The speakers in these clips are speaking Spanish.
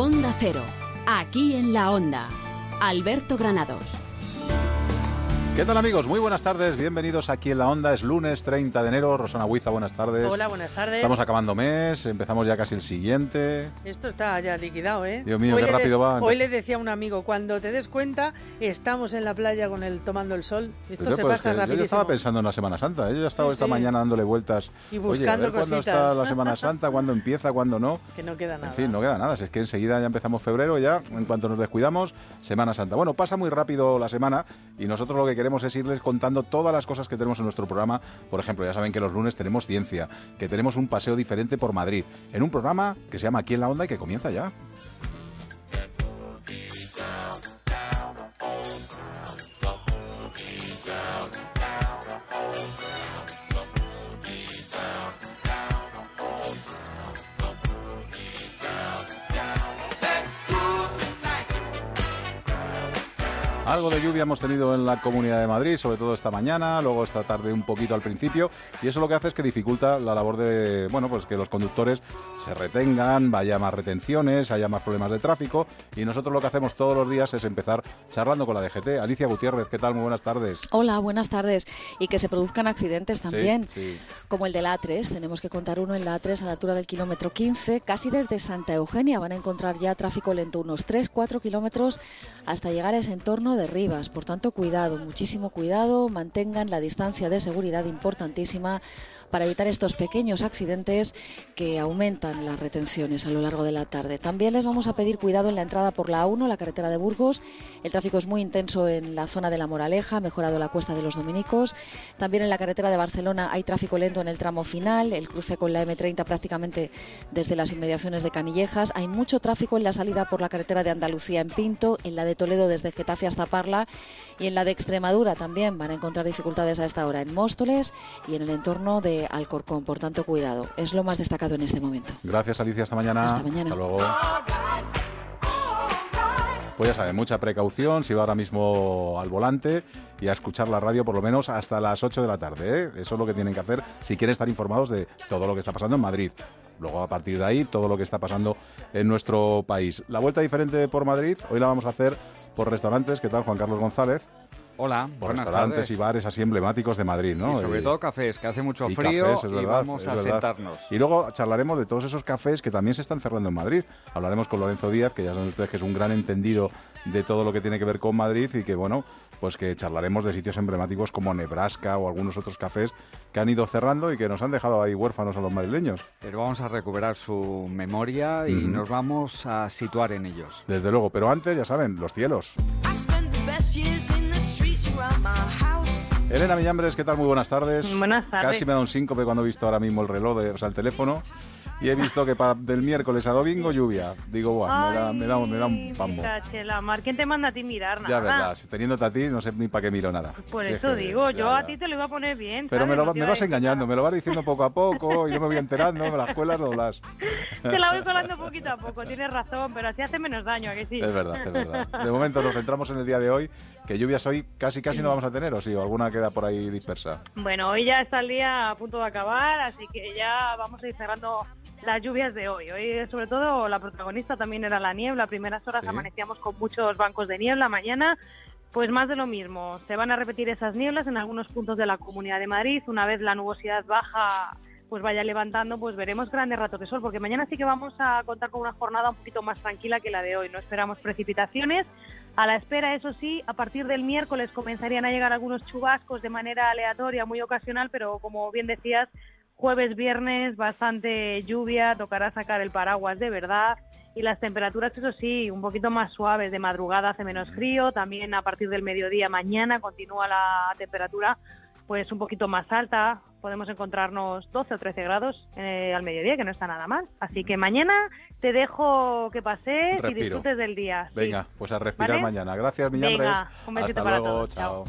Onda Cero, aquí en la Onda. Alberto Granados. ¿Qué tal amigos? Muy buenas tardes, bienvenidos aquí en la Onda. Es lunes 30 de enero. Rosana Huiza, buenas tardes. Hola, buenas tardes. Estamos acabando mes, empezamos ya casi el siguiente. Esto está ya liquidado, ¿eh? Dios mío, qué rápido va. Hoy le decía a un amigo, cuando te des cuenta, estamos en la playa con el tomando el sol. Esto se pasa rápido. Yo estaba pensando en la Semana Santa, ¿eh? yo ya estaba esta mañana dándole vueltas. Y buscando Oye, a ver cuándo está la Semana Santa, cuándo empieza, cuándo no. Que no queda nada. En fin, no queda nada. es que enseguida ya empezamos febrero, ya en cuanto nos descuidamos, Semana Santa. Bueno, pasa muy rápido la semana y nosotros lo que queremos es irles contando todas las cosas que tenemos en nuestro programa. Por ejemplo, ya saben que los lunes tenemos ciencia, que tenemos un paseo diferente por Madrid, en un programa que se llama Aquí en la Onda y que comienza ya. Algo de lluvia hemos tenido en la Comunidad de Madrid, sobre todo esta mañana, luego esta tarde un poquito al principio, y eso lo que hace es que dificulta la labor de, bueno, pues que los conductores se retengan, vaya más retenciones, haya más problemas de tráfico, y nosotros lo que hacemos todos los días es empezar charlando con la DGT. Alicia Gutiérrez, ¿qué tal? Muy buenas tardes. Hola, buenas tardes. Y que se produzcan accidentes también, como el de la A3. Tenemos que contar uno en la A3 a la altura del kilómetro 15, casi desde Santa Eugenia. Van a encontrar ya tráfico lento unos 3-4 kilómetros hasta llegar a ese entorno de Rivas. Por tanto, cuidado, muchísimo cuidado, mantengan la distancia de seguridad importantísima para evitar estos pequeños accidentes que aumentan las retenciones a lo largo de la tarde. También les vamos a pedir cuidado en la entrada por la A1, la carretera de Burgos. El tráfico es muy intenso en la zona de la Moraleja, mejorado la cuesta de los Dominicos. También en la carretera de Barcelona hay tráfico lento en el tramo final, el cruce con la M30 prácticamente desde las inmediaciones de Canillejas. Hay mucho tráfico en la salida por la carretera de Andalucía en Pinto, en la de Toledo desde Getafe hasta Y en la de Extremadura también van a encontrar dificultades a esta hora en Móstoles y en el entorno de Alcorcón. Por tanto, cuidado. Es lo más destacado en este momento. Gracias, Alicia. Hasta mañana. Hasta mañana. Hasta luego. Pues ya saben, mucha precaución si va ahora mismo al volante y a escuchar la radio por lo menos hasta las 8 de la tarde. ¿eh? Eso es lo que tienen que hacer si quieren estar informados de todo lo que está pasando en Madrid. Luego, a partir de ahí, todo lo que está pasando en nuestro país. La vuelta diferente por Madrid, hoy la vamos a hacer por restaurantes. ¿Qué tal, Juan Carlos González? Hola, por restaurantes y bares así emblemáticos de Madrid, ¿no? Y sobre todo cafés, que hace mucho frío y vamos a sentarnos. Y luego charlaremos de todos esos cafés que también se están cerrando en Madrid. Hablaremos con Lorenzo Díaz, que ya saben ustedes que es un gran entendido de todo lo que tiene que ver con Madrid y que, bueno, pues que charlaremos de sitios emblemáticos como Nebraska o algunos otros cafés que han ido cerrando y que nos han dejado ahí huérfanos a los madrileños. Pero vamos a recuperar su memoria y nos vamos a situar en ellos. Desde luego, pero antes, ya saben, los cielos. Elena Millambres, ¿qué tal? Muy buenas tardes. Buenas tardes. Casi me da un síncope cuando he visto ahora mismo el reloj, de, o sea, el teléfono y he visto que para del miércoles a domingo lluvia. Digo, bueno, me, da, me, da, me da un pambo. Mar, ¿quién te manda a ti mirar nada? Ya, verdad, teniéndote a ti no sé ni para qué miro nada. Por eso digo, yo a ti te lo iba a poner bien. Pero me, lo, me vas engañando, me lo vas diciendo poco a poco y yo me voy enterando, me las cuelas doblas. Te la voy colando poquito a poco, tienes razón, pero así hace menos daño, ¿a que sí? Es verdad, es verdad. De momento nos centramos en el día de hoy, que lluvias hoy casi casi no vamos a tener, o sí, alguna queda por ahí dispersa. Bueno, hoy ya está el día a punto de acabar, así que ya vamos a ir cerrando las lluvias de hoy. Hoy, sobre todo, la protagonista también era la niebla. A primeras horas amanecíamos con muchos bancos de niebla. Mañana, pues más de lo mismo. Se van a repetir esas nieblas en algunos puntos de la Comunidad de Madrid. Una vez la nubosidad baja, pues vaya levantando, pues veremos grandes ratos de sol. Porque mañana sí que vamos a contar con una jornada un poquito más tranquila que la de hoy. No esperamos precipitaciones. A la espera, eso sí, a partir del miércoles comenzarían a llegar algunos chubascos de manera aleatoria, muy ocasional, pero como bien decías, Jueves, viernes, bastante lluvia, tocará sacar el paraguas de verdad y las temperaturas, eso sí, un poquito más suaves. De madrugada hace menos frío, también a partir del mediodía mañana continúa la temperatura pues un poquito más alta. Podemos encontrarnos 12 o 13 grados eh, al mediodía, que no está nada mal. Así que mañana te dejo que pases y disfrutes del día. Venga, pues a respirar mañana. Gracias, Miñambres. un besito Hasta luego, chao.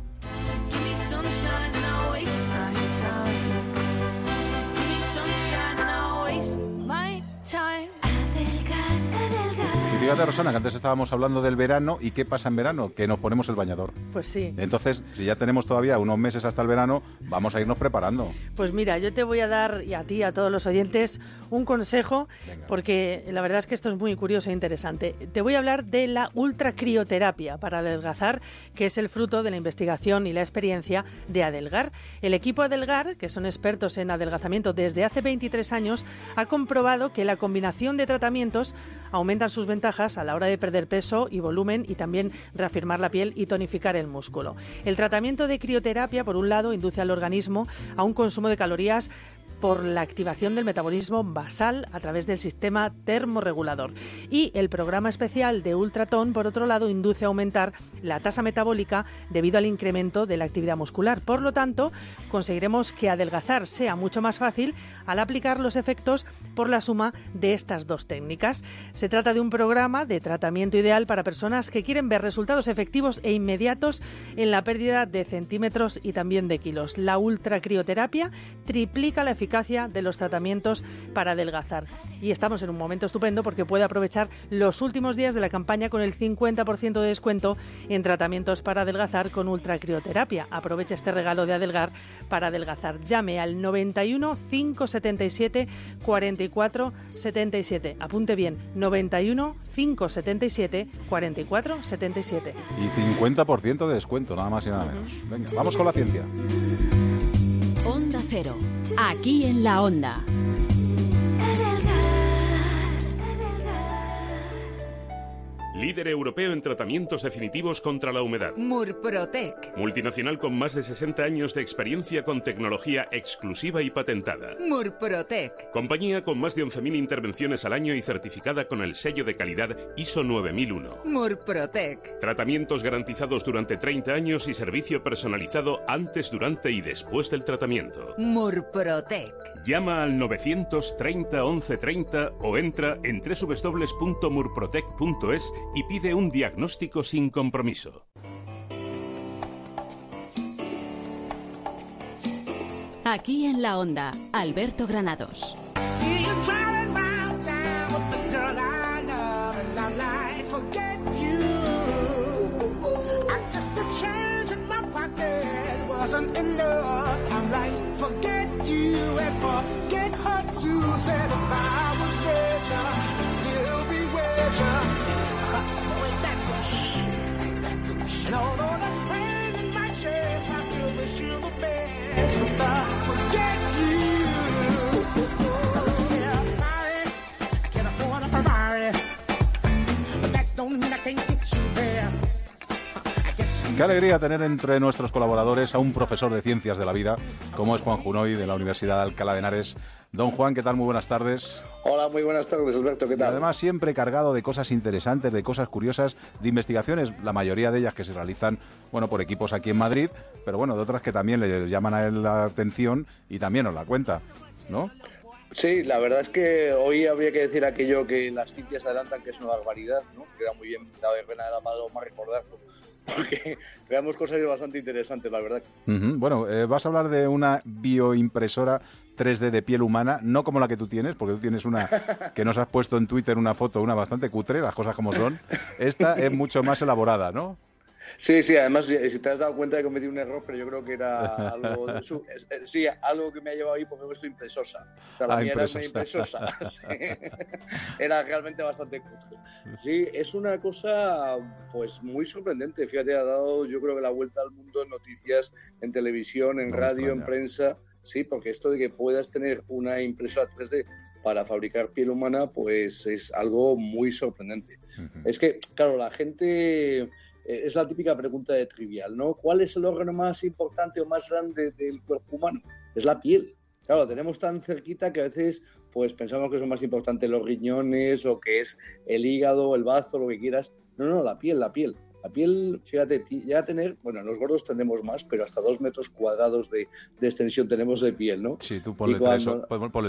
Fíjate, Rosana, que antes estábamos hablando del verano y qué pasa en verano, que nos ponemos el bañador. Pues sí. Entonces, si ya tenemos todavía unos meses hasta el verano, vamos a irnos preparando. Pues mira, yo te voy a dar, y a ti, a todos los oyentes, un consejo, porque la verdad es que esto es muy curioso e interesante. Te voy a hablar de la ultracrioterapia para adelgazar, que es el fruto de la investigación y la experiencia de Adelgar. El equipo Adelgar, que son expertos en adelgazamiento desde hace 23 años, ha comprobado que la combinación de tratamientos aumentan sus ventajas a la hora de perder peso y volumen y también reafirmar la piel y tonificar el músculo. El tratamiento de crioterapia, por un lado, induce al organismo a un consumo de calorías por la activación del metabolismo basal a través del sistema termorregulador. Y el programa especial de Ultraton, por otro lado, induce a aumentar la tasa metabólica debido al incremento de la actividad muscular. Por lo tanto, conseguiremos que adelgazar sea mucho más fácil al aplicar los efectos por la suma de estas dos técnicas. Se trata de un programa de tratamiento ideal para personas que quieren ver resultados efectivos e inmediatos en la pérdida de centímetros y también de kilos. La ultracrioterapia triplica la eficacia de los tratamientos para adelgazar. Y estamos en un momento estupendo porque puede aprovechar los últimos días de la campaña con el 50% de descuento en tratamientos para adelgazar con ultracrioterapia. Aprovecha este regalo de adelgar para adelgazar. Llame al 91 577 44 77. Apunte bien, 91 577 44 77. Y 50% de descuento, nada más y nada menos. Venga, vamos con la ciencia. Cero, aquí en la Onda. Líder europeo en tratamientos definitivos contra la humedad. Murprotec. Multinacional con más de 60 años de experiencia con tecnología exclusiva y patentada. Murprotec. Compañía con más de 11.000 intervenciones al año y certificada con el sello de calidad ISO 9001. Murprotec. Tratamientos garantizados durante 30 años y servicio personalizado antes, durante y después del tratamiento. Murprotec. Llama al 930 1130 o entra en www.murprotec.es y pide un diagnóstico sin compromiso. Aquí en la Onda, Alberto Granados. Qué alegría tener entre nuestros colaboradores a un profesor de ciencias de la vida, como es Juan Junoy de la Universidad de Alcalá de Henares. Don Juan, ¿qué tal? Muy buenas tardes. Hola, muy buenas tardes, Alberto, ¿qué tal? Y además siempre cargado de cosas interesantes, de cosas curiosas, de investigaciones, la mayoría de ellas que se realizan, bueno, por equipos aquí en Madrid, pero bueno, de otras que también le llaman a él la atención y también nos la cuenta, ¿no? Sí, la verdad es que hoy habría que decir aquello que las ciencias adelantan, que es una barbaridad, ¿no? Queda muy bien la verbena de la paloma recordarlo porque veamos cosas bastante interesantes, la verdad. Bueno, eh, vas a hablar de una bioimpresora 3D de piel humana, no como la que tú tienes, porque tú tienes una que nos has puesto en Twitter una foto, una bastante cutre, las cosas como son. Esta es mucho más elaborada, ¿no? Sí, sí, además, si te has dado cuenta de que cometí un error, pero yo creo que era algo, sí, algo que me ha llevado ahí porque estoy impresosa. O sea, la ah, mía era una impresosa. Era realmente bastante Sí, es una cosa pues muy sorprendente. Fíjate, ha dado yo creo que la vuelta al mundo en noticias, en televisión, en radio, en prensa. Sí, porque esto de que puedas tener una impresora 3D para fabricar piel humana, pues es algo muy sorprendente. Es que, claro, la gente eh, es la típica pregunta de trivial, ¿no? ¿Cuál es el órgano más importante o más grande del cuerpo humano? Es la piel. Claro, tenemos tan cerquita que a veces pues pensamos que son más importantes los riñones o que es el hígado, el bazo, lo que quieras. No, no, la piel, la piel. La piel, fíjate, ya tener, bueno, los gordos tenemos más, pero hasta dos metros cuadrados de, extensión tenemos de piel, ¿no? Sí, tú ponle,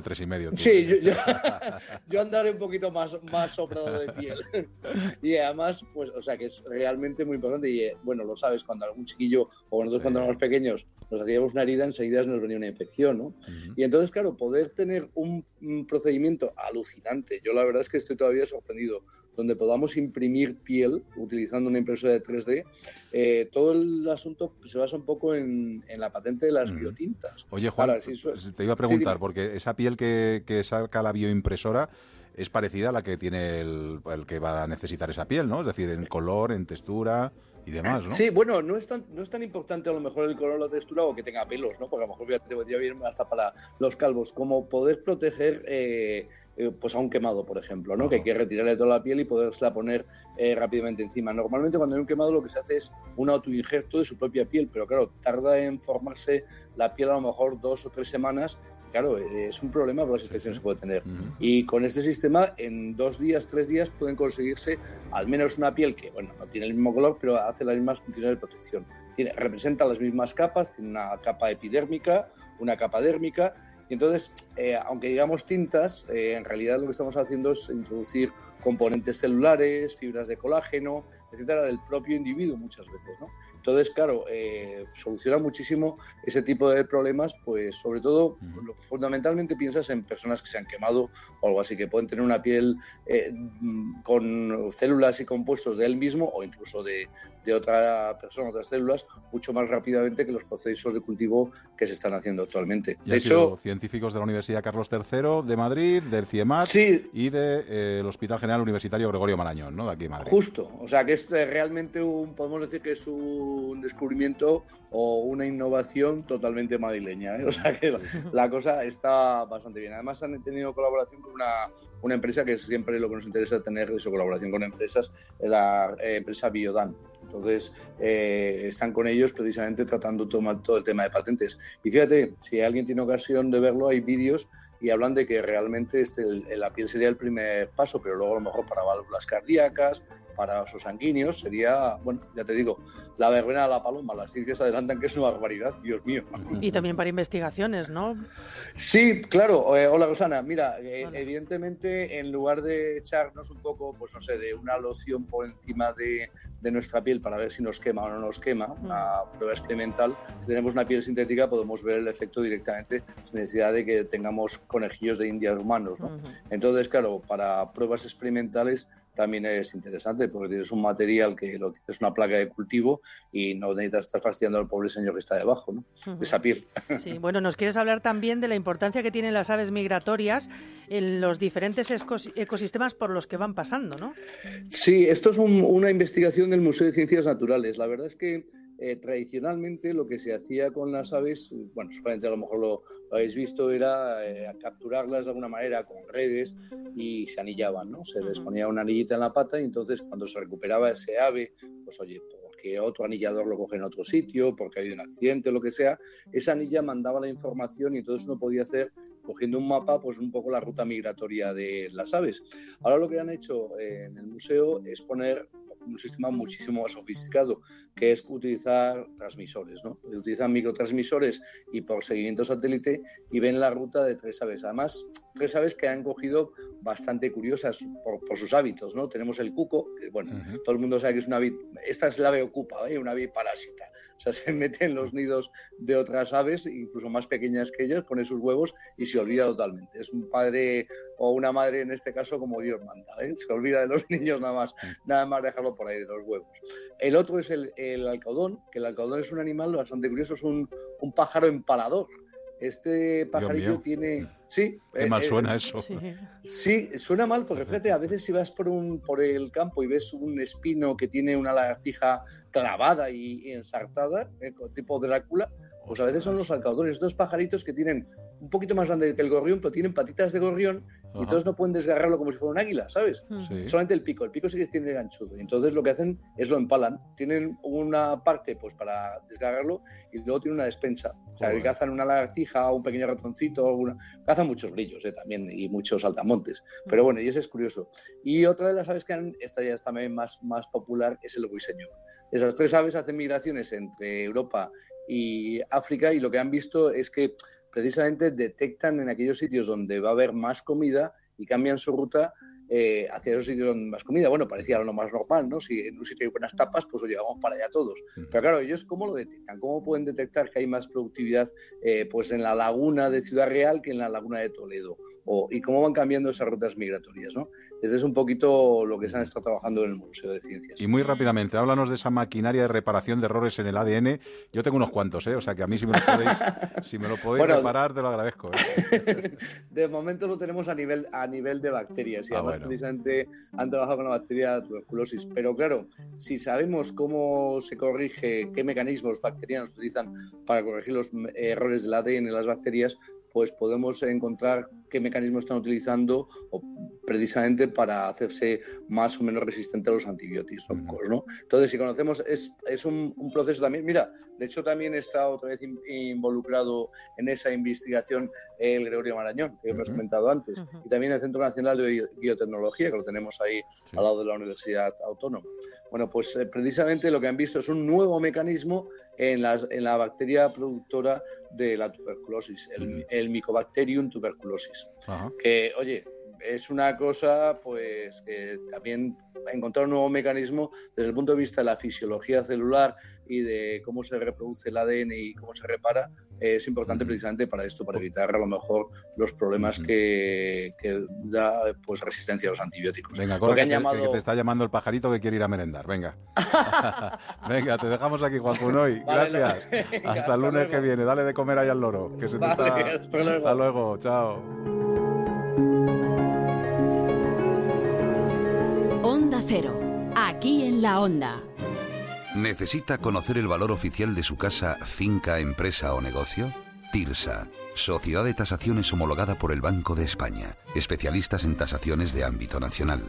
tres, y medio. Sí, yo, andaré un poquito más, más sobrado de piel. y además, pues, o sea, que es realmente muy importante. Y eh, bueno, lo sabes, cuando algún chiquillo o nosotros cuando éramos pequeños nos hacíamos una herida, enseguida nos venía una infección, ¿no? Y entonces, claro, poder tener un, procedimiento alucinante, yo la verdad es que estoy todavía sorprendido, donde podamos imprimir piel utilizando una impresora de 3D, eh, todo el asunto se basa un poco en, la patente de las biotintas. Oye, Juan, pues, te iba a preguntar, porque esa piel que, que saca la bioimpresora es parecida a la que tiene el, el, que va a necesitar esa piel, ¿no? Es decir, en color, en textura y demás, ¿no? Sí, bueno, no es tan, no es tan importante a lo mejor el color, la textura o que tenga pelos, ¿no? Porque a lo mejor te podría bien hasta para los calvos, como poder proteger eh, eh, pues a un quemado, por ejemplo, ¿no? Que hay que retirarle toda la piel y poderla poner eh, rápidamente encima. Normalmente cuando hay un quemado lo que se hace es un autoinjerto de su propia piel, pero claro, tarda en formarse la piel a lo mejor dos o tres semanas claro, es un problema por las infecciones que puede tener. Y con este sistema, en dos días, tres días, pueden conseguirse al menos una piel que, bueno, no tiene el mismo color, pero hace las mismas funciones de protección. Tiene, representa las mismas capas, tiene una capa epidérmica, una capa dérmica, y entonces, eh, aunque digamos tintas, eh, en realidad lo que estamos haciendo es introducir componentes celulares, fibras de colágeno, etcétera, del propio individuo muchas veces, ¿no? Entonces, claro, eh, soluciona muchísimo ese tipo de problemas, pues sobre todo, fundamentalmente piensas en personas que se han quemado o algo así, que pueden tener una piel eh, mm, con células y compuestos de él mismo o incluso de, de otra persona, otras células, mucho más rápidamente que los procesos de cultivo que se están haciendo actualmente. de hecho, científicos de la Universidad Carlos III de Madrid, del CIEMAT y del eh, Hospital General Universitario Gregorio Marañón, ¿no? De aquí en Madrid. Justo, o sea que es eh, realmente un, podemos decir que es un descubrimiento o una innovación totalmente madrileña, ¿eh? o sea que la, cosa está bastante bien. Además han tenido colaboración con una, una empresa que siempre lo que nos interesa tener es colaboración con empresas, la empresa Biodan. Entonces, eh, están con ellos precisamente tratando todo, el tema de patentes. Y fíjate, si alguien tiene ocasión de verlo, hay vídeos y hablan de que realmente este, la piel sería el primer paso, pero luego a lo mejor para válvulas cardíacas, para sus sanguíneos sería, bueno, ya te digo, la verbena de la paloma. Las ciencias adelantan que es una barbaridad, Dios mío. Y también para investigaciones, ¿no? Sí, claro. Eh, hola, Rosana. Mira, eh, evidentemente, en lugar de echarnos un poco, pues no sé, de una loción por encima de, de nuestra piel para ver si nos quema o no nos quema, una prueba experimental, si tenemos una piel sintética podemos ver el efecto directamente sin necesidad de que tengamos conejillos de indias humanos. ¿no? Entonces, claro, para pruebas experimentales también es interesante porque tienes un material que lo tienes una placa de cultivo y no necesitas estar fastidiando al pobre señor que está debajo, ¿no? De esa piel. Sí, bueno, nos quieres hablar también de la importancia que tienen las aves migratorias en los diferentes ecosistemas por los que van pasando, ¿no? Sí, esto es una investigación del Museo de Ciencias Naturales. La verdad es que eh, tradicionalmente lo que se hacía con las aves, bueno, solamente a lo mejor lo, habéis visto, era eh, capturarlas de alguna manera con redes y se anillaban, ¿no? Se les ponía una anillita en la pata y entonces cuando se recuperaba ese ave, pues oye, porque otro anillador lo coge en otro sitio, porque ha habido un accidente, lo que sea, esa anilla mandaba la información y entonces uno podía hacer cogiendo un mapa, pues un poco la ruta migratoria de las aves. Ahora lo que han hecho en el museo es poner un sistema muchísimo más sofisticado, que es utilizar transmisores, ¿no? Utilizan microtransmisores y por seguimiento satélite y ven la ruta de tres aves. Además, tres aves que han cogido bastante curiosas por, sus hábitos, ¿no? Tenemos el cuco, que bueno, todo el mundo sabe que es una ave, esta es la ave ocupa, ¿eh? una ave parásita, o sea, se mete en los nidos de otras aves, incluso más pequeñas que ellas, pone sus huevos y se olvida totalmente. Es un padre o una madre en este caso como Dios manda, ¿eh? se olvida de los niños nada más, nada más dejarlo por ahí de los huevos. El otro es el, el alcaudón, que el alcaudón es un animal bastante curioso, es un, un pájaro empalador. Este pajarito tiene... Sí. Qué mal eh, suena eso. Sí. suena mal porque fíjate, a veces si vas por, un, por el campo y ves un espino que tiene una lagartija clavada y, ensartada, eh, tipo Drácula, pues a veces son los alcaudones, estos pajaritos que tienen un poquito más grande que el gorrión, pero tienen patitas de gorrión y entonces no pueden desgarrarlo como si fuera un águila, ¿sabes? Solamente el pico, el pico sí que tiene ganchudo. Y entonces lo que hacen es lo empalan. Tienen una parte pues para desgarrarlo y luego tienen una despensa. O sea, que cazan una lagartija, un pequeño ratoncito, alguna... cazan muchos grillos ¿eh? también y muchos saltamontes. Pero bueno, y ese es curioso. Y otra de las aves que han, esta ya es también más, más popular, es el ruiseñor. Esas tres aves hacen migraciones entre Europa y África y lo que han visto es que precisamente detectan en aquellos sitios donde va a haber más comida y cambian su ruta eh, hacia esos sitios donde más comida. Bueno, parecía lo más normal, ¿no? Si en un sitio hay buenas tapas, pues lo llevamos para allá todos. Pero claro, ellos cómo lo detectan? ¿Cómo pueden detectar que hay más productividad eh, pues en la laguna de Ciudad Real que en la laguna de Toledo? O, ¿Y cómo van cambiando esas rutas migratorias? ¿no? Este es un poquito lo que se han estado trabajando en el Museo de Ciencias. Y muy rápidamente, háblanos de esa maquinaria de reparación de errores en el ADN. Yo tengo unos cuantos, ¿eh? O sea que a mí si me lo podéis, si me lo podéis reparar, te lo agradezco. ¿eh? de momento lo tenemos a nivel, a nivel de bacterias y ah, precisamente han trabajado con la bacteria tuberculosis. Pero claro, si sabemos cómo se corrige, qué mecanismos bacterianos utilizan para corregir los errores del ADN en las bacterias, pues podemos encontrar qué mecanismos están utilizando precisamente para hacerse más o menos resistente a los antibióticos. ¿no? Entonces, si conocemos, es, es un, proceso también, mira, de hecho también está otra vez involucrado en esa investigación el Gregorio Marañón, que hemos comentado antes, y también el Centro Nacional de Biotecnología, que lo tenemos ahí al lado de la Universidad Autónoma. Bueno, pues eh, precisamente lo que han visto es un nuevo mecanismo en, las, en la bacteria productora de la tuberculosis, el, el Mycobacterium tuberculosis. Que, oye, es una cosa, pues, que también encontrar un nuevo mecanismo desde el punto de vista de la fisiología celular y de cómo se reproduce el ADN y cómo se repara, es importante precisamente para esto, para evitar a lo mejor los problemas que, da pues resistencia a los antibióticos. Venga, corre, que, te está llamando el pajarito que quiere ir a merendar. Venga. venga, te dejamos aquí, Juan Punoy. Gracias. hasta el lunes que viene. Dale de comer ahí al loro. Que se hasta luego. Chao. Aquí en la Onda. ¿Necesita conocer el valor oficial de su casa, finca, empresa o negocio? TIRSA, Sociedad de Tasaciones homologada por el Banco de España, especialistas en tasaciones de ámbito nacional.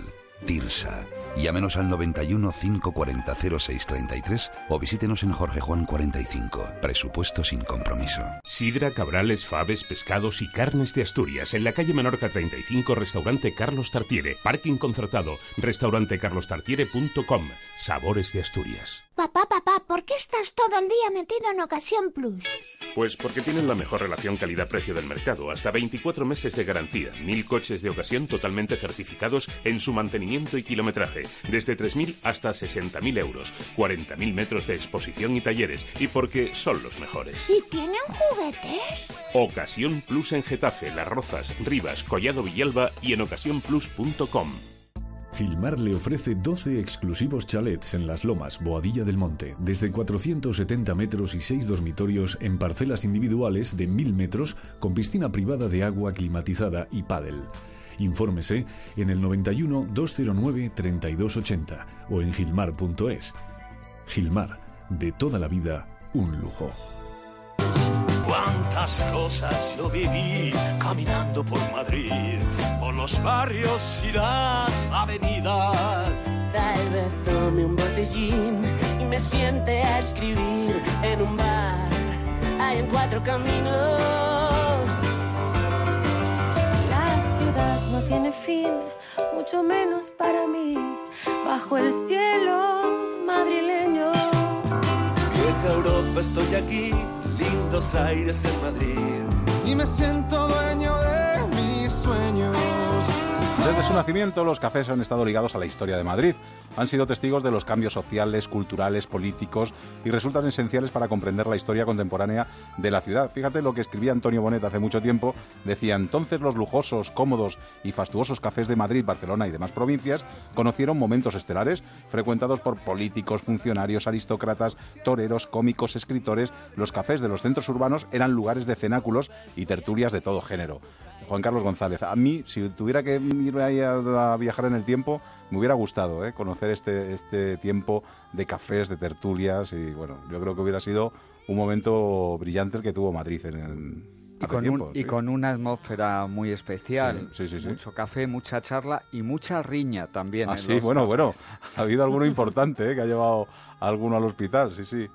TIRSA. Llámenos al 91 540 0633 o visítenos en Jorge Juan 45. Presupuesto sin compromiso. Sidra, cabrales, faves, pescados y carnes de Asturias. En la calle Menorca 35, restaurante Carlos Tartiere. Parking concertado. Restaurantecarlostartiere.com. Sabores de Asturias. Papá, papá, ¿por qué estás todo el día metido en Ocasión Plus? Pues porque tienen la mejor relación calidad-precio del mercado. Hasta 24 meses de garantía. Mil coches de ocasión totalmente certificados en su mantenimiento y kilometraje desde 3.000 hasta 60.000 euros, 40.000 metros de exposición y talleres, y porque son los mejores. ¿Y tienen juguetes? Ocasión Plus en Getafe, Las Rozas, Rivas, Collado Villalba y en ocasiónplus.com. Gilmar le ofrece 12 exclusivos chalets en Las Lomas, Boadilla del Monte, desde 470 metros y 6 dormitorios en parcelas individuales de 1000 metros con piscina privada de agua climatizada y pádel. Infórmese en el 91 209 3280 o en gilmar.es. Gilmar, de toda la vida, un lujo. Cuántas cosas yo viví caminando por Madrid, por los barrios y las avenidas. Tal vez tome un botellín y me siente a escribir en un bar. Hay en cuatro caminos no tiene fin, mucho menos para mí, bajo el cielo madrileño. Desde Europa estoy aquí, lindos aires en Madrid, y me siento dueño de mis sueños. Desde su nacimiento, los cafés han estado ligados a la historia de Madrid. Han sido testigos de los cambios sociales, culturales, políticos y resultan esenciales para comprender la historia contemporánea de la ciudad. Fíjate lo que escribía Antonio Bonet hace mucho tiempo. Decía, entonces los lujosos, cómodos y fastuosos cafés de Madrid, Barcelona y demás provincias conocieron momentos estelares, frecuentados por políticos, funcionarios, aristócratas, toreros, cómicos, escritores. Los cafés de los centros urbanos eran lugares de cenáculos y tertulias de todo género. Juan Carlos González, a mí, si tuviera que irme ahí a, viajar en el tiempo, me hubiera gustado ¿eh? conocer este, este tiempo de cafés, de tertulias y bueno, yo creo que hubiera sido un momento brillante el que tuvo Madrid en, Y, con, y con, una atmósfera muy especial. Sí, sí, Mucho café, mucha charla y mucha riña también. Ah, sí, bueno, bueno. Ha habido alguno importante ¿eh? que ha llevado a alguno al hospital, sí, sí.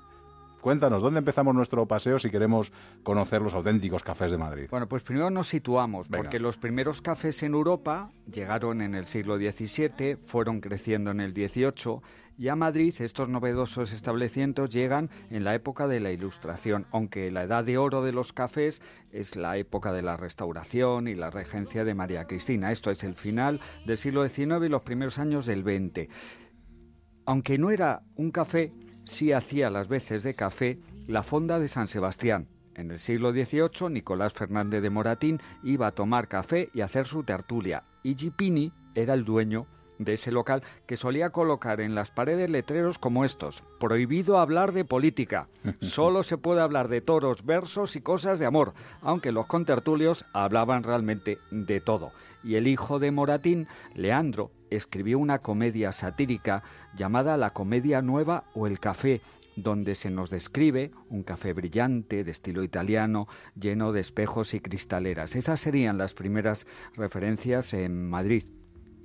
Cuéntanos, ¿dónde empezamos nuestro paseo si queremos conocer los auténticos cafés de Madrid? Bueno, pues primero nos situamos, porque los primeros cafés en Europa llegaron en el siglo XVII, fueron creciendo en el XVIII, y a Madrid estos novedosos establecimientos llegan en la época de la Ilustración, aunque la edad de oro de los cafés es la época de la Restauración y la regencia de María Cristina. Esto es el final del siglo XIX y los primeros años del XX. Aunque no era un café, sí hacía las veces de café la fonda de San Sebastián. En el siglo XVIII, Nicolás Fernández de Moratín iba a tomar café y hacer su tertulia, y Gipini era el dueño de ese local que solía colocar en las paredes letreros como estos. Prohibido hablar de política. Solo se puede hablar de toros, versos y cosas de amor, aunque los contertulios hablaban realmente de todo. Y el hijo de Moratín, Leandro, escribió una comedia satírica llamada La Comedia Nueva o El Café, donde se nos describe un café brillante de estilo italiano, lleno de espejos y cristaleras. Esas serían las primeras referencias en Madrid.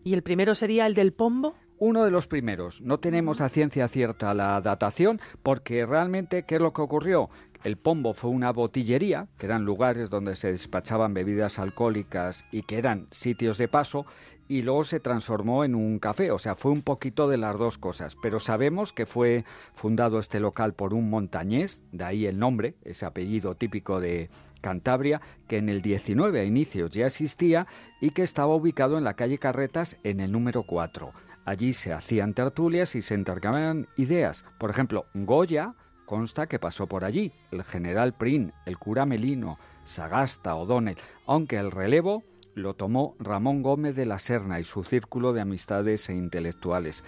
¿Y el primero sería el del Pombo? Uno de los primeros. No tenemos a ciencia cierta la datación porque realmente, ¿qué es lo que ocurrió? El Pombo fue una botillería, que eran lugares donde se despachaban bebidas alcohólicas y que eran sitios de paso, y luego se transformó en un café, o sea, fue un poquito de las dos cosas, pero sabemos que fue fundado este local por un montañés, de ahí el nombre, ese apellido típico de Cantabria, que en el 19 a inicios ya existía y que estaba ubicado en la calle Carretas en el número 4. Allí se hacían tertulias y se intercambiaban ideas. Por ejemplo, Goya consta que pasó por allí, el general Prin, el cura Melino, Sagasta, O'Donnell, aunque el relevo lo tomó Ramón Gómez de la Serna y su círculo de amistades e intelectuales.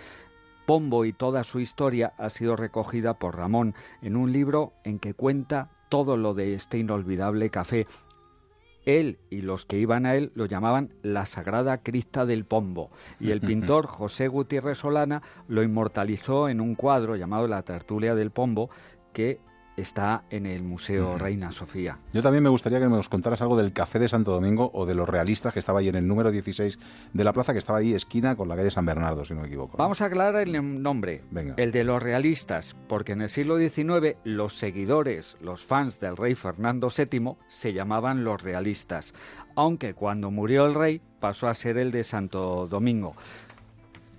Pombo y toda su historia ha sido recogida por Ramón en un libro en que cuenta todo lo de este inolvidable café. Él y los que iban a él lo llamaban la Sagrada Crista del Pombo y el pintor José Gutiérrez Solana lo inmortalizó en un cuadro llamado La Tertulia del Pombo que está en el Museo Reina Sofía. Yo también me gustaría que nos contaras algo del Café de Santo Domingo o de los realistas que estaba ahí en el número 16 de la plaza, que estaba ahí esquina con la calle San Bernardo, si no me equivoco. Vamos a aclarar el nombre, el de los realistas, porque en el siglo XIX los seguidores, los fans del rey Fernando VII se llamaban los realistas, aunque cuando murió el rey pasó a ser el de Santo Domingo.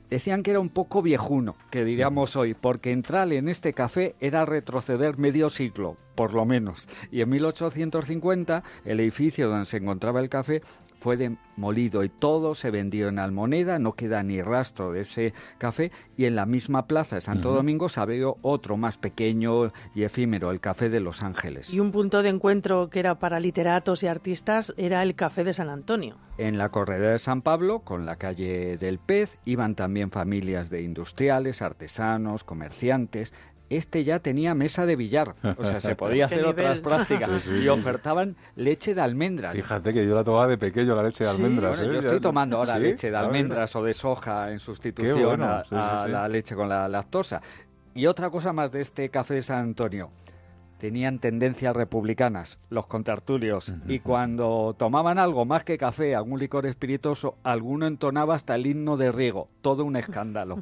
Decían que era un poco viejuno, que diríamos hoy, porque entrar en este café era retroceder medio siglo, por lo menos. Y en 1850 el edificio donde se encontraba el café fue demolido y todo se vendió en Almoneda, no queda ni rastro de ese café y en la misma plaza de Santo Domingo se abrió otro más pequeño y efímero, el Café de Los Ángeles. Y un punto de encuentro que era para literatos y artistas era el Café de San Antonio. En la corredera de San Pablo, con la calle del Pez, iban también familias de industriales, artesanos, comerciantes, este ya tenía mesa de billar, o sea, se podía hacer otras prácticas y ofertaban leche de almendras. Fíjate que yo la tomaba de pequeño, la leche de almendras. ¿eh? Yo estoy tomando ahora leche de almendras o de soja en sustitución a, la leche con la lactosa. Y otra cosa más de este café de San Antonio. Tenían tendencias republicanas, los contertulios, y cuando tomaban algo más que café, algún licor espirituoso, alguno entonaba hasta el himno de Riego, todo un escándalo.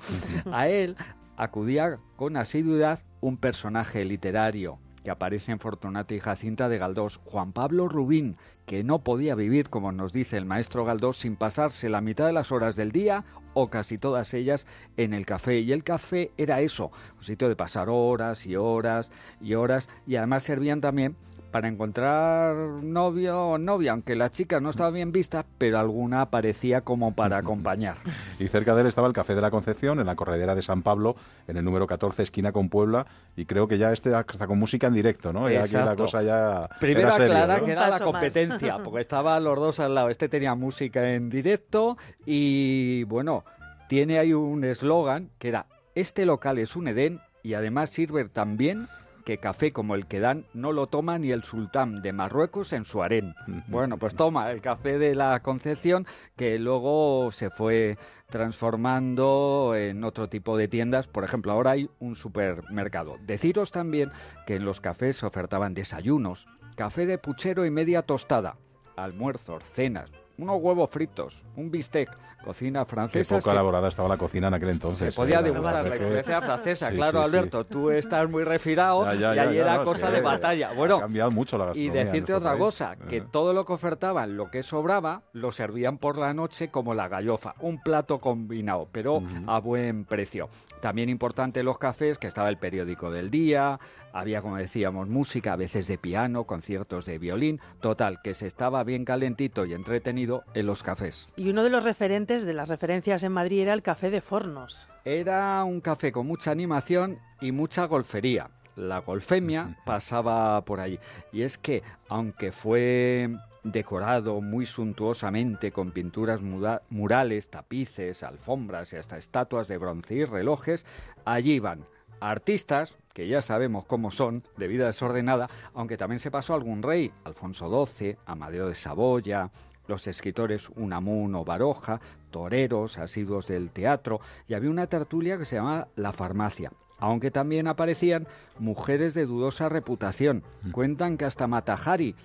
A él acudía con asiduidad un personaje literario que aparece en Fortunata y Jacinta de Galdós, Juan Pablo Rubín, que no podía vivir, como nos dice el maestro Galdós, sin pasarse la mitad de las horas del día o casi todas ellas en el café. Y el café era eso, un sitio de pasar horas y horas y horas, y además servían también para encontrar novio o novia, aunque la chica no estaba bien vista, pero alguna aparecía como para acompañar. y cerca de él estaba el Café de la Concepción, en la corredera de San Pablo, en el número 14, esquina con Puebla, y creo que ya este hasta con música en directo, ¿no? Y aquí la cosa ya Primero era que era la competencia, porque estaban los dos al lado. Este tenía música en directo y, bueno, tiene ahí un eslogan que era, este local es un Edén y además sirve también que café como el que dan no lo toma ni el sultán de Marruecos en su harén. Bueno, pues toma el café de la Concepción que luego se fue transformando en otro tipo de tiendas. Por ejemplo, ahora hay un supermercado. Deciros también que en los cafés se ofertaban desayunos, café de puchero y media tostada, almuerzos, cenas, unos huevos fritos, un bistec, cocina francesa. Qué poco elaborada estaba la cocina en aquel entonces. Se podía degustar la influencia francesa, claro, Alberto. Tú estás muy refirado y ahí era cosa de batalla. Bueno, ha cambiado mucho la gastronomía. Y decirte otra cosa, que eh. todo lo que ofertaban, lo que sobraba, lo servían por la noche como la gallofa, un plato combinado, pero a buen precio. También importante los cafés, que estaba el periódico del día, había, como decíamos, música, a veces de piano, conciertos de violín. Total, que se estaba bien calentito y entretenido en los cafés. Y uno de los referentes de las referencias en Madrid era el Café de Fornos. Era un café con mucha animación y mucha golfería. La golfemia pasaba por allí. Y es que, aunque fue decorado muy suntuosamente con pinturas murales, tapices, alfombras y hasta estatuas de bronce y relojes, allí iban artistas, que ya sabemos cómo son, de vida desordenada, aunque también se pasó algún rey, Alfonso XII, Amadeo de Saboya, los escritores Unamuno o Baroja, toreros, asiduos del teatro, y había una tertulia que se llamaba La Farmacia. Aunque también aparecían mujeres de dudosa reputación. Mm. Cuentan que hasta Matajari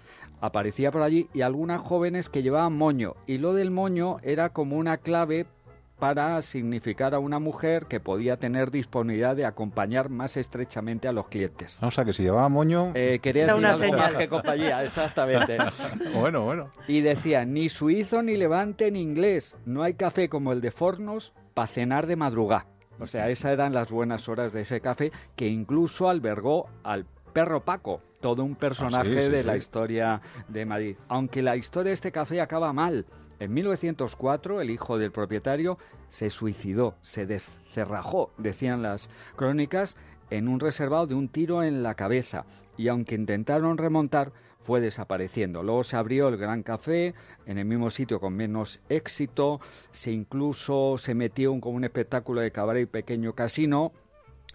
aparecía por allí y algunas jóvenes que llevaban moño. Y lo del moño era como una clave para significar a una mujer que podía tener disponibilidad de acompañar más estrechamente a los clientes. O sea, que si llevaba moño... Eh, quería Era una señal que compañía, exactamente. bueno, bueno. Y decía, ni suizo ni levante ni inglés, no hay café como el de Fornos para cenar de madrugada. O sea, esas eran las buenas horas de ese café que incluso albergó al perro Paco, todo un personaje ah, de la historia de Madrid. Aunque la historia de este café acaba mal, en 1904, el hijo del propietario se suicidó, se descerrajó, decían las crónicas, en un reservado de un tiro en la cabeza y aunque intentaron remontar, fue desapareciendo. Luego se abrió el Gran Café en el mismo sitio con menos éxito, se incluso se metió como un espectáculo de cabaret y pequeño casino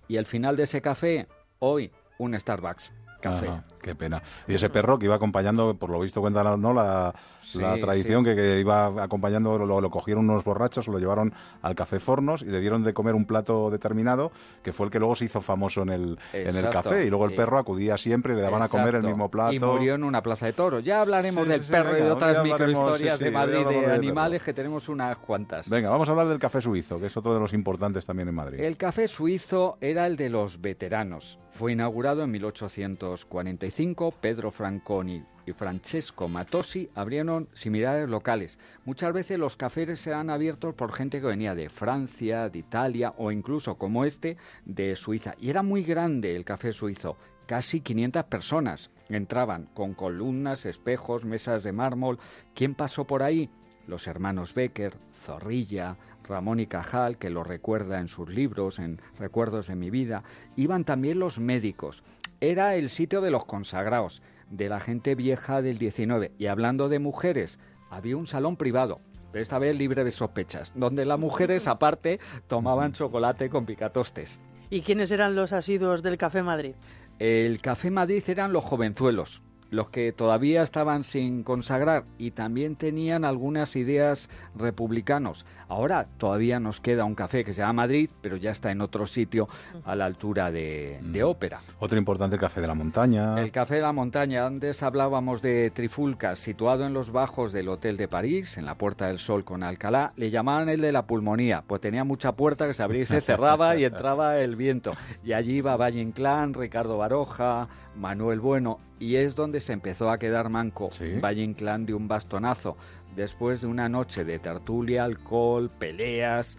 y al final de ese café, hoy, un Starbucks. Café. Qué pena. Y ese perro que iba acompañando, por lo visto cuenta no la, la tradición que, iba acompañando, lo, cogieron unos borrachos, lo llevaron al café Fornos y le dieron de comer un plato determinado, que fue el que luego se hizo famoso en el, en el café. Y luego el perro acudía siempre y le daban a comer el mismo plato. Y murió en una plaza de toros. Ya hablaremos del perro y de otras microhistorias de Madrid de, animales, que tenemos unas cuantas. Venga, vamos a hablar del café suizo, que es otro de los importantes también en Madrid. El café suizo era el de los veteranos. Fue inaugurado en 1845. Pedro Franconi y Francesco Matosi abrieron similares locales. Muchas veces los cafés se han abiertos por gente que venía de Francia, de Italia o incluso como este de Suiza. Y era muy grande el café suizo, casi 500 personas. Entraban con columnas, espejos, mesas de mármol. ¿Quién pasó por ahí? Los hermanos Becker, Zorrilla, Ramón y Cajal, que lo recuerda en sus libros, en Recuerdos de mi vida. Iban también los médicos. Era el sitio de los consagrados de la gente vieja del 19. Y hablando de mujeres, había un salón privado, esta vez libre de sospechas, donde las mujeres aparte tomaban chocolate con picatostes. ¿Y quiénes eran los asiduos del Café Madrid? El Café Madrid eran los jovenzuelos, los que todavía estaban sin consagrar y también tenían algunas ideas republicanos. Ahora todavía nos queda un café que se llama Madrid, pero ya está en otro sitio a la altura de, de Ópera. Otro importante café de la montaña. El café de la montaña. Antes hablábamos de Trifulcas, situado en los bajos del Hotel de París, en la Puerta del Sol con Alcalá. Le llamaban el de la pulmonía, pues tenía mucha puerta que se abría y se cerraba y entraba el viento. Y allí iba Valle Inclán, Ricardo Baroja, Manuel Bueno, y es donde se empezó a quedar manco Valle Inclán de un bastonazo, después de una noche de tertulia, alcohol, peleas.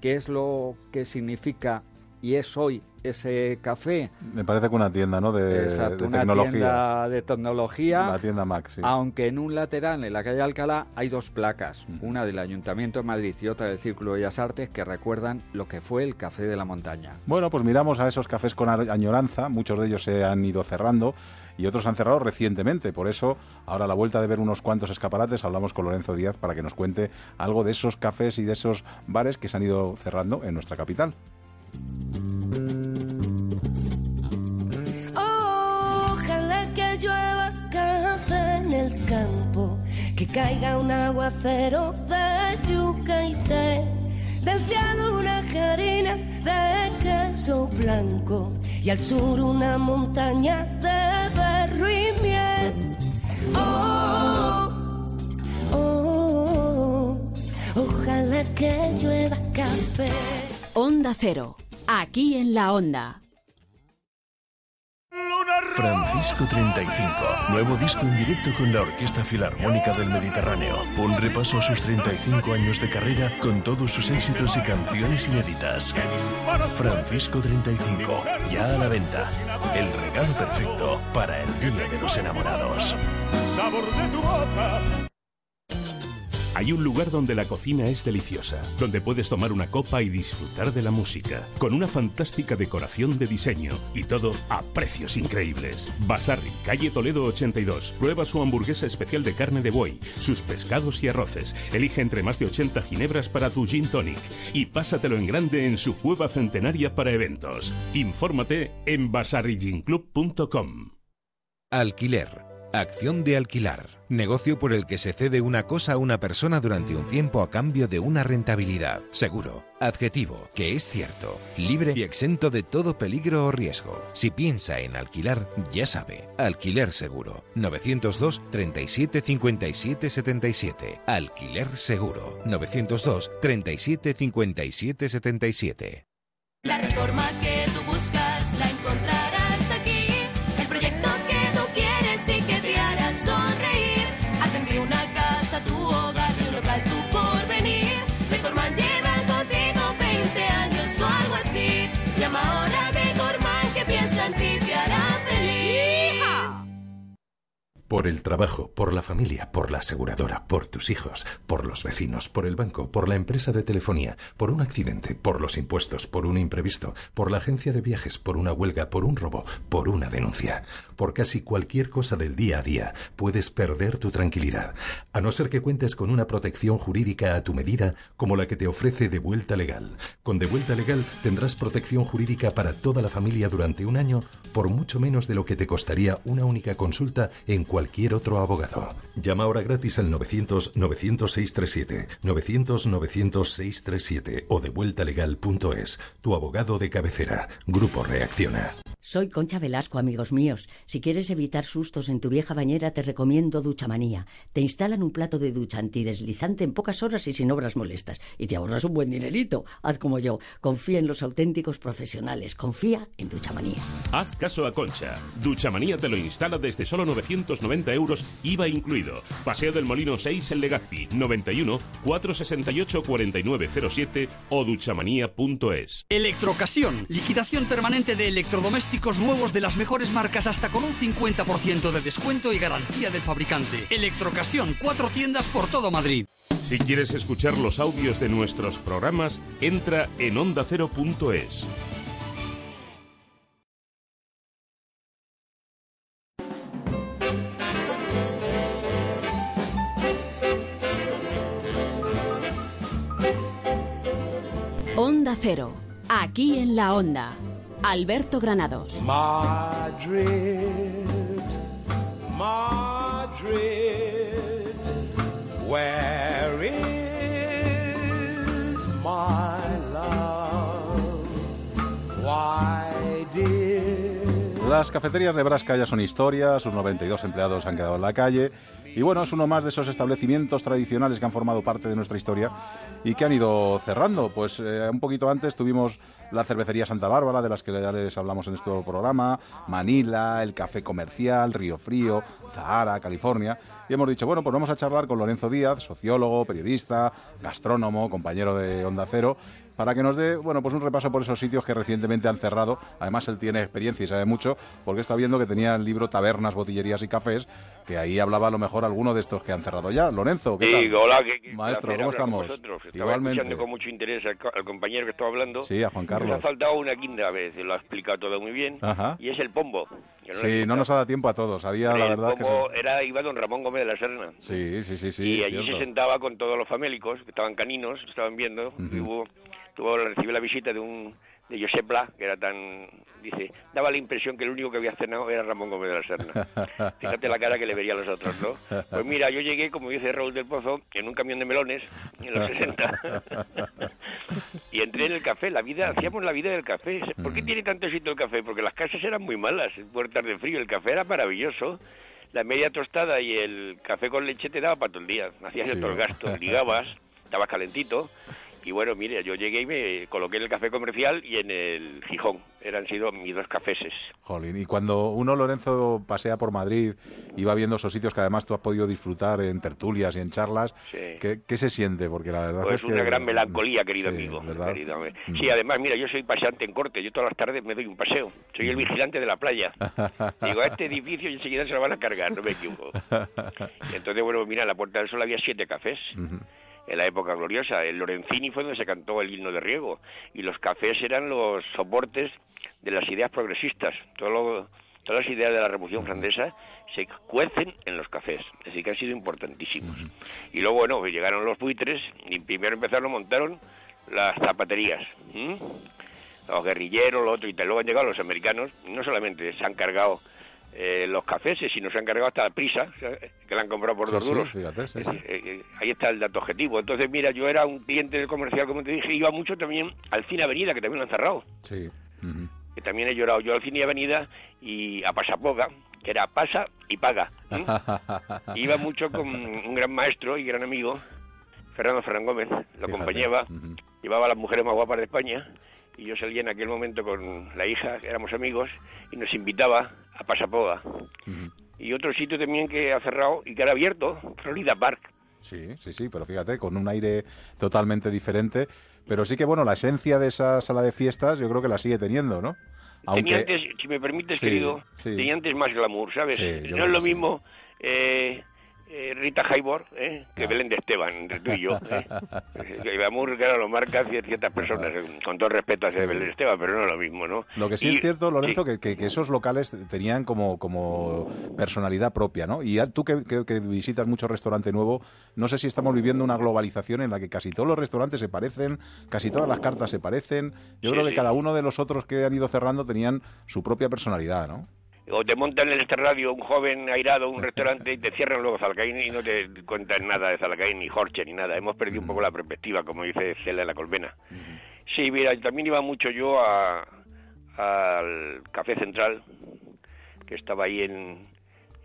¿Qué es lo que significa y es hoy ese café. Me parece que una tienda, ¿no? De, Exacto, una tecnología. Tienda de tecnología. La tienda Max, Aunque en un lateral, en la calle Alcalá, hay dos placas, una del Ayuntamiento de Madrid y otra del Círculo de Bellas Artes, que recuerdan lo que fue el café de la montaña. Bueno, pues miramos a esos cafés con añoranza, muchos de ellos se han ido cerrando y otros han cerrado recientemente. Por eso, ahora a la vuelta de ver unos cuantos escaparates, hablamos con Lorenzo Díaz para que nos cuente algo de esos cafés y de esos bares que se han ido cerrando en nuestra capital. que caiga un aguacero de yuca y té, del cielo una harina de queso blanco y al sur una montaña de Oh, oh, ojalá que llueva café. Onda Cero, aquí en la Onda. Francisco 35. Nuevo disco en directo con la Orquesta Filarmónica del Mediterráneo. Un repaso a sus 35 años de carrera con todos sus éxitos y canciones inéditas. Francisco 35. Ya a la venta. El regalo perfecto para el Día de los Enamorados. Sabor de tu boca. Hay un lugar donde la cocina es deliciosa, donde puedes tomar una copa y disfrutar de la música, con una fantástica decoración de diseño y todo a precios increíbles. Basarri, calle Toledo 82. Prueba su hamburguesa especial de carne de buey, sus pescados y arroces. Elige entre más de 80 ginebras para tu gin tonic y pásatelo en grande en su cueva centenaria para eventos. Infórmate en basarriginclub.com. Alquiler. Acción de alquilar. Negocio por el que se cede una cosa a una persona durante un tiempo a cambio de una rentabilidad. Seguro. Adjetivo. Que es cierto. Libre y exento de todo peligro o riesgo. Si piensa en alquilar, ya sabe. Alquiler seguro. 902 37 57 77. Alquiler seguro. 902 37 57 77. La reforma que tú buscas Por el trabajo, por la familia, por la aseguradora, por tus hijos, por los vecinos, por el banco, por la empresa de telefonía, por un accidente, por los impuestos, por un imprevisto, por la agencia de viajes, por una huelga, por un robo, por una denuncia. Por casi cualquier cosa del día a día puedes perder tu tranquilidad, a no ser que cuentes con una protección jurídica a tu medida como la que te ofrece De Vuelta Legal. Con De Vuelta Legal tendrás protección jurídica para toda la familia durante un año por mucho menos de lo que te costaría una única consulta en cualquier otro abogado. Llama ahora gratis al 900-900-637, 900-900-637 o devueltalegal.es. Tu abogado de cabecera. Grupo Reacciona. Soy Concha Velasco, amigos míos. Si quieres evitar sustos en tu vieja bañera, te recomiendo Duchamanía. Te instalan un plato de ducha antideslizante en pocas horas y sin obras molestas. Y te ahorras un buen dinerito. Haz como yo. Confía en los auténticos profesionales. Confía en Duchamanía. Haz caso a Concha. Duchamanía te lo instala desde solo 990 euros, IVA incluido. Paseo del Molino 6 en Legazpi, 91 468 4907 o duchamanía.es. Electrocasión. Liquidación permanente de electrodomésticos nuevos de las mejores marcas hasta con un 50% de descuento y garantía del fabricante. Electrocasión. Cuatro tiendas por todo Madrid. Si quieres escuchar los audios de nuestros programas, entra en ondacero.es. Cero, aquí en la Onda. Alberto Granados. Madrid, Madrid, Las cafeterías Nebraska ya son historia, sus 92 empleados han quedado en la calle y bueno, es uno más de esos establecimientos tradicionales que han formado parte de nuestra historia y que han ido cerrando. Pues eh, un poquito antes tuvimos la cervecería Santa Bárbara, de las que ya les hablamos en este programa, Manila, el Café Comercial, Río Frío, Zahara, California. Y hemos dicho, bueno, pues vamos a charlar con Lorenzo Díaz, sociólogo, periodista, gastrónomo, compañero de Onda Cero, para que nos dé, bueno, pues un repaso por esos sitios que recientemente han cerrado. Además, él tiene experiencia y sabe mucho, porque está viendo que tenía el libro Tabernas, Botillerías y Cafés, que ahí hablaba a lo mejor alguno de estos que han cerrado ya. Lorenzo, ¿qué Sí, tal? hola, qué- qué Maestro, ¿cómo estamos? Igualmente. escuchando con mucho interés al, al compañero que estaba hablando. Sí, a Juan Nos ha Carlos. faltado una quinta vez, lo ha explicado todo muy bien. Ajá. Y es el pombo. que no Sí, no nos ha dado tiempo a todos. Había, la el verdad, que pombo sí. era, iba don Ramón Gómez de la Serna. Sí, sí, sí, sí. y allí cierto. se sentaba con todos los famélicos, que estaban caninos, estaban viendo. y hubo, tuvo, recibió la visita de un de Josep Bla, que era tan... Dice, daba la impresión que el único que había cenado era Ramón Gómez de la Serna. Fíjate la cara que le vería a los otros, ¿no? Pues mira, yo llegué, como dice Raúl del Pozo, en un camión de melones, en los 60. y entré en el café, la vida, hacíamos la vida del café. ¿Por qué tiene tanto éxito el café? Porque las casas eran muy malas, puertas de frío, el café era maravilloso. La media tostada y el café con leche te daba para todo el día. Hacías Sí. otros gastos, ligabas, estabas calentito. Y bueno, mire, yo llegué y me coloqué en el café comercial y en el Gijón. Eran sido mis dos cafeses. Jolín, y cuando uno, Lorenzo, pasea por Madrid y va viendo esos sitios que además tú has podido disfrutar en tertulias y en charlas, ¿qué, qué se siente? Porque la verdad Pues es una que... gran melancolía, querido Sí, amigo. ¿verdad? querido. Mm. Sí, además, mira, yo soy paseante en corte. Yo todas las tardes me doy un paseo. Soy Mm. el vigilante de la playa. Digo, a este edificio y enseguida se lo van a cargar, no me equivoco. Y entonces, bueno, mira, en la Puerta del Sol había siete cafés. En la época gloriosa, el Lorenzini fue donde se cantó el himno de Riego y los cafés eran los soportes de las ideas progresistas. Todo lo- todas las ideas de la Revolución Francesa se cuecen en los cafés, es decir, que han sido importantísimos. Y luego, bueno, pues llegaron los buitres y primero empezaron, montaron las zapaterías. Los guerrilleros, lo otro, y luego han llegado los americanos, no solamente se han cargado eh, los cafés, sino se han cargado hasta la prisa, que la han comprado por Sí, dos duros. sí, sí. eh, eh, ahí está el dato objetivo. Entonces, mira, yo era un cliente del comercial, como te dije, iba mucho también al Cine Avenida, que también lo han cerrado. Sí. Que también he llorado yo al Cine Avenida y a Pasapoga, que era pasa y paga. Iba mucho con un gran maestro y gran amigo, Fernando Ferran Gómez, lo acompañaba, llevaba a las mujeres más guapas de España y yo salía en aquel momento con la hija, éramos amigos, y nos invitaba a Pasapoga. Y otro sitio también que ha cerrado y que era abierto, Florida Park. Sí, sí, sí, pero fíjate, con un aire totalmente diferente. Pero sí que, bueno, la esencia de esa sala de fiestas yo creo que la sigue teniendo, ¿no? Tenía antes, si me permites, Sí, querido, sí. tenía antes más glamour, ¿sabes? Sí, no es lo mismo eh, eh, Rita Haybor ¿eh? que Belén de Esteban, entre tú y yo. ¿eh? Glamour, claro, lo marca cier- ciertas personas, eh, con todo respeto hacia Belén de Esteban, pero no es lo mismo, ¿no? Lo que sí Y- es cierto, Lorenzo, que, que- que esos locales tenían como, como personalidad propia, ¿no? Y ya tú que, que- visitas mucho restaurante nuevo, no sé si estamos viviendo una globalización en la que casi todos los restaurantes se parecen, casi todas las cartas se parecen. Yo Sí, creo que sí. cada uno de los otros que han ido cerrando tenían su propia personalidad, ¿no? O te montan en este radio un joven airado, un restaurante, y te cierran luego Zalcaín y no te cuentan nada de Zalcaín, ni Jorge, ni nada. Hemos perdido un poco la perspectiva, como dice Cela de la Colmena. Sí, mira, también iba mucho yo a, al Café Central, que estaba ahí en,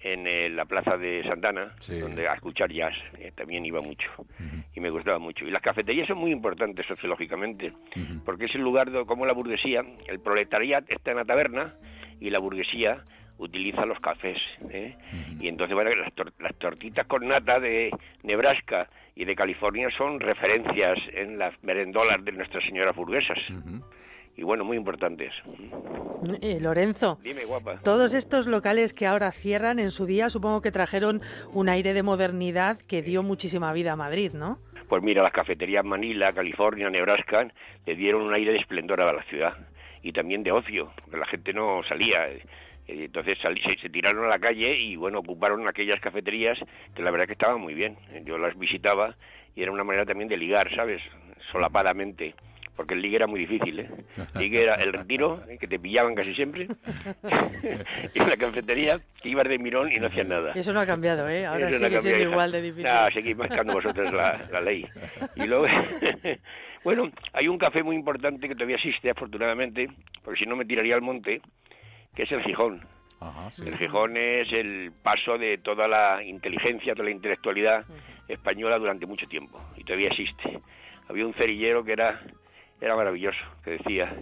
en eh, la plaza de Santana, donde a escuchar jazz, eh, también iba mucho. Y me gustaba mucho. Y las cafeterías son muy importantes sociológicamente, porque es el lugar de, como la burguesía, el proletariat está en la taberna y la burguesía utiliza los cafés. ¿eh? Y entonces, bueno, las, tor- las tortitas con nata de Nebraska y de California son referencias en las merendolas de Nuestras Señoras burguesas. Y bueno, muy importantes. Eh, Lorenzo, Dime, guapa. todos estos locales que ahora cierran en su día supongo que trajeron un aire de modernidad que dio muchísima vida a Madrid, ¿no? Pues mira, las cafeterías Manila, California, Nebraska le dieron un aire de esplendor a la ciudad y también de ocio, porque la gente no salía. eh, Entonces salí- se, se tiraron a la calle y bueno, ocuparon aquellas cafeterías que la verdad que estaban muy bien. Yo las visitaba y era una manera también de ligar, ¿sabes? Solapadamente. Porque el ligue era muy difícil, ¿eh? Ligue era el retiro, ¿eh? que te pillaban casi siempre, y la cafetería que ibas de mirón y no hacías nada. Eso no ha cambiado, ¿eh? Ahora Eso no sigue siendo igual de difícil. No, seguís marcando vosotros la, la ley. Y luego, bueno, hay un café muy importante que todavía existe, afortunadamente, porque si no me tiraría al monte, que es el Gijón. El Gijón es el paso de toda la inteligencia, toda la intelectualidad española durante mucho tiempo, y todavía existe. Había un cerillero que era, era maravilloso, que decía,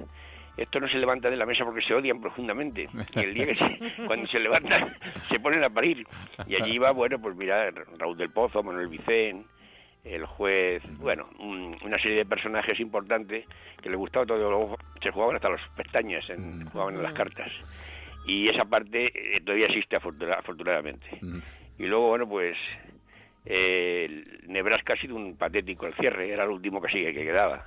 esto no se levanta de la mesa porque se odian profundamente. Y el día que se, cuando se levantan, se ponen a parir. Y allí iba, bueno, pues mira, Raúl del Pozo, Manuel Vicén, el juez, bueno, un- una serie de personajes importantes que le gustaba todo. Luego se jugaban hasta las pestañas, en, jugaban en las cartas. Y esa parte eh, todavía existe afortuna- afortunadamente. Y luego, bueno, pues eh, Nebraska ha sido un patético el cierre, era el último que sigue que quedaba.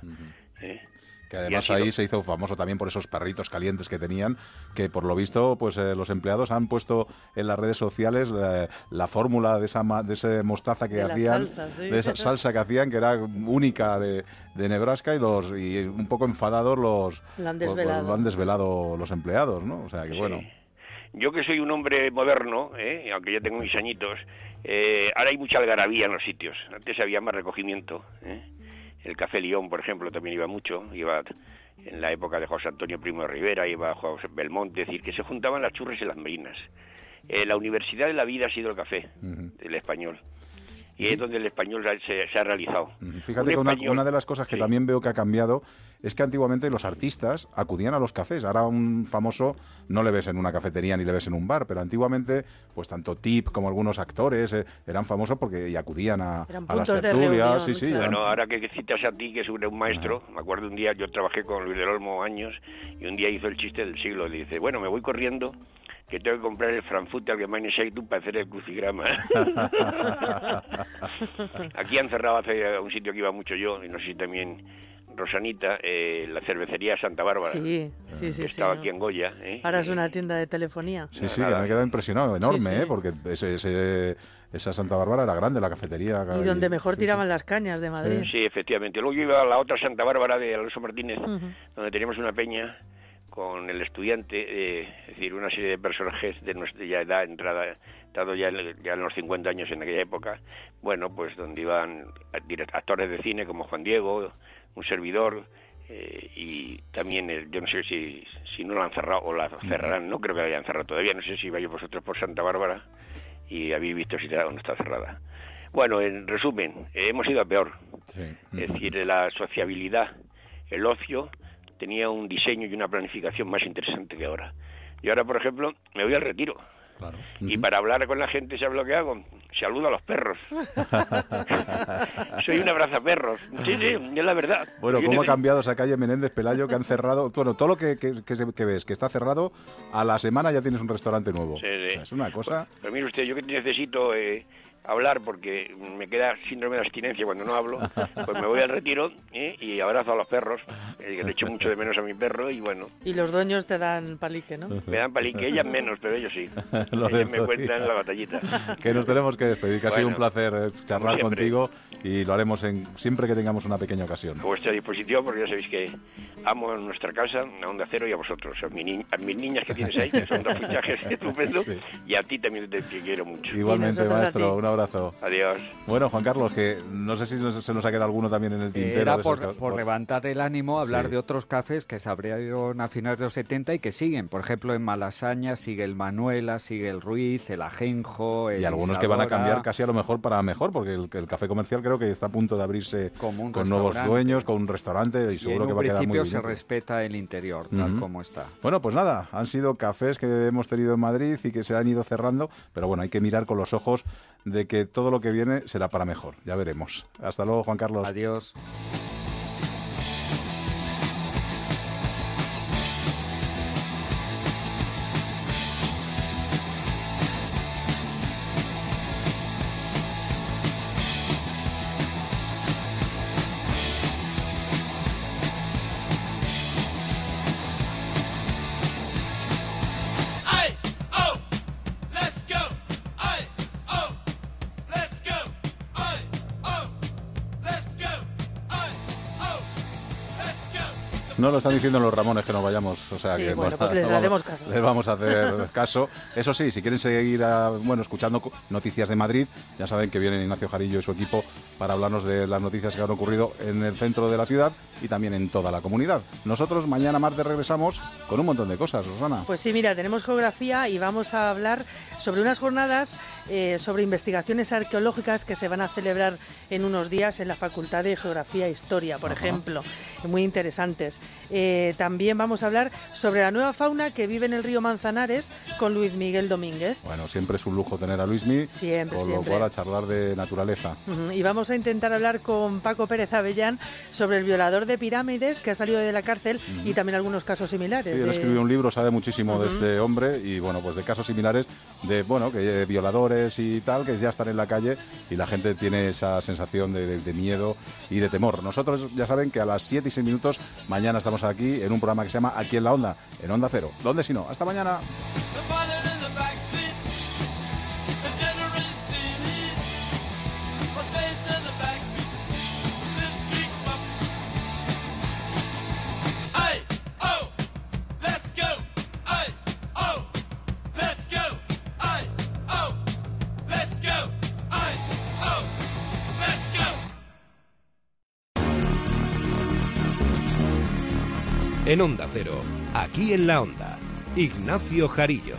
¿Eh? Que además sido- ahí se hizo famoso también por esos perritos calientes que tenían, que por lo visto pues eh, los empleados han puesto en las redes sociales eh, la fórmula de esa ma- de ese mostaza que De hacían, salsa, sí. de esa salsa que hacían que era única de, de Nebraska y los y un poco enfadados los Lo han pues, desvelado. lo han desvelado los empleados, ¿no? O sea que bueno. Yo que soy un hombre moderno, ¿eh? aunque ya tengo mis añitos, eh, ahora hay mucha algarabía en los sitios. Antes había más recogimiento. ¿eh? El Café León, por ejemplo, también iba mucho. Iba en la época de José Antonio Primo de Rivera, iba José Belmonte, es decir, que se juntaban las churras y las merinas. Eh, la universidad de la vida ha sido el café, el español. Y es donde el español se, se ha realizado. Fíjate que una, una, de las cosas que también veo que ha cambiado es que antiguamente los artistas acudían a los cafés. Ahora un famoso no le ves en una cafetería ni le ves en un bar, pero antiguamente, pues tanto Tip como algunos actores eh, eran famosos porque y acudían a, a las tertulias. sí, sí, bueno, ahora que citas a ti, que es un, maestro, me acuerdo un día, yo trabajé con Luis del Olmo años, y un día hizo el chiste del siglo, y dice, bueno, me voy corriendo que tengo que comprar el Frankfurter Allgemeine Zeitung para hacer el crucigrama. Aquí han cerrado hace un sitio que iba mucho yo, y no sé si también Rosanita, eh, la cervecería Santa Bárbara. Sí, sí, sí. Estaba aquí en Goya. ¿eh? Ahora es una tienda de telefonía. Sí, sí, me he quedado impresionado, enorme, ¿eh? porque ese, esa Santa Bárbara era grande, la cafetería. Y donde mejor tiraban las cañas de Madrid. Sí, efectivamente. Luego yo iba a la otra Santa Bárbara de Alonso Martínez, donde teníamos una peña con el estudiante, eh, es decir, una serie de personajes de nuestra ya edad, entrada, estado ya, ya en los 50 años en aquella época, bueno, pues donde iban actores de cine como Juan Diego, un servidor, eh, y también, yo no sé si, si no la han cerrado o la cerrarán, no creo que la hayan cerrado todavía, no sé si vais vosotros por Santa Bárbara y habéis visto si está o no está cerrada. Bueno, en resumen, hemos ido a peor. Es decir, la sociabilidad, el ocio, tenía un diseño y una planificación más interesante que ahora. Y ahora, por ejemplo, me voy al retiro. Y para hablar con la gente, ¿sabes lo que hago? Saludo a los perros. Soy un abrazaperros. Sí, sí, es la verdad. Bueno, ¿cómo ha cambiado esa calle Menéndez Pelayo que han cerrado? Bueno, todo lo que, que, ves que está cerrado, a la semana ya tienes un restaurante nuevo. Sí, sí. es una cosa... Pero, mire usted, yo que necesito... Eh, hablar porque me queda síndrome de abstinencia cuando no hablo, pues me voy al retiro ¿eh? y abrazo a los perros, eh, que le echo mucho de menos a mi perro y bueno. Y los dueños te dan palique, ¿no? Me dan palique, ellas menos, pero ellos sí. ellos me cuentan la batallita. que nos tenemos que despedir, que ha sido un placer eh, charlar contigo y lo haremos en, siempre que tengamos una pequeña ocasión. A vuestra disposición, porque ya sabéis que amo a nuestra casa, a Onda Cero y a vosotros, a, mis niñas que tienes ahí, que son dos fichajes estupendos, y a ti también te, quiero mucho. Igualmente, maestro, un abrazo. Adiós. Bueno, Juan Carlos, que no sé si se nos ha quedado alguno también en el tintero. Era por, levantar el ánimo, hablar de otros cafés que se abrieron a finales de los 70 y que siguen. Por ejemplo, en Malasaña sigue el Manuela, sigue el Ruiz, el Ajenjo, el Y algunos que van a cambiar casi a lo mejor para mejor, porque el, café comercial creo que está a punto de abrirse con nuevos dueños, con un restaurante y seguro que va a quedar muy bien. se respeta el interior, tal como está. Bueno, pues nada, han sido cafés que hemos tenido en Madrid y que se han ido cerrando, pero bueno, hay que mirar con los ojos de que todo lo que viene será para mejor. Ya veremos. Hasta luego, Juan Carlos. Adiós. No lo están diciendo los Ramones que nos vayamos, o sea que bueno, pues les haremos caso. Les vamos a hacer caso. Eso sí, si quieren seguir bueno, escuchando noticias de Madrid, ya saben que viene Ignacio Jarillo y su equipo para hablarnos de las noticias que han ocurrido en el centro de la ciudad y también en toda la comunidad. Nosotros mañana martes regresamos con un montón de cosas, Rosana. Pues sí, mira, tenemos geografía y vamos a hablar sobre unas jornadas eh, sobre investigaciones arqueológicas que se van a celebrar en unos días en la Facultad de Geografía e Historia, por ejemplo, muy interesantes. Eh, también vamos a hablar sobre la nueva fauna que vive en el río Manzanares con Luis Miguel Domínguez. Bueno, siempre es un lujo tener a Luis Miguel. Siempre, con lo cual a charlar de naturaleza. Y vamos a intentar hablar con Paco Pérez Avellán sobre el violador de pirámides que ha salido de la cárcel y también algunos casos similares. Sí, él escribió un libro, sabe muchísimo de este hombre y bueno, pues de casos similares de, bueno, que violadores y tal, que ya están en la calle y la gente tiene esa sensación de, de miedo y de temor. Nosotros ya saben que a las 7 y 6 minutos mañana estamos aquí en un programa que se llama Aquí en la Onda, en Onda Cero. ¿Dónde si no? Hasta mañana. En Onda Cero, aquí en la Onda, Ignacio Jarillo.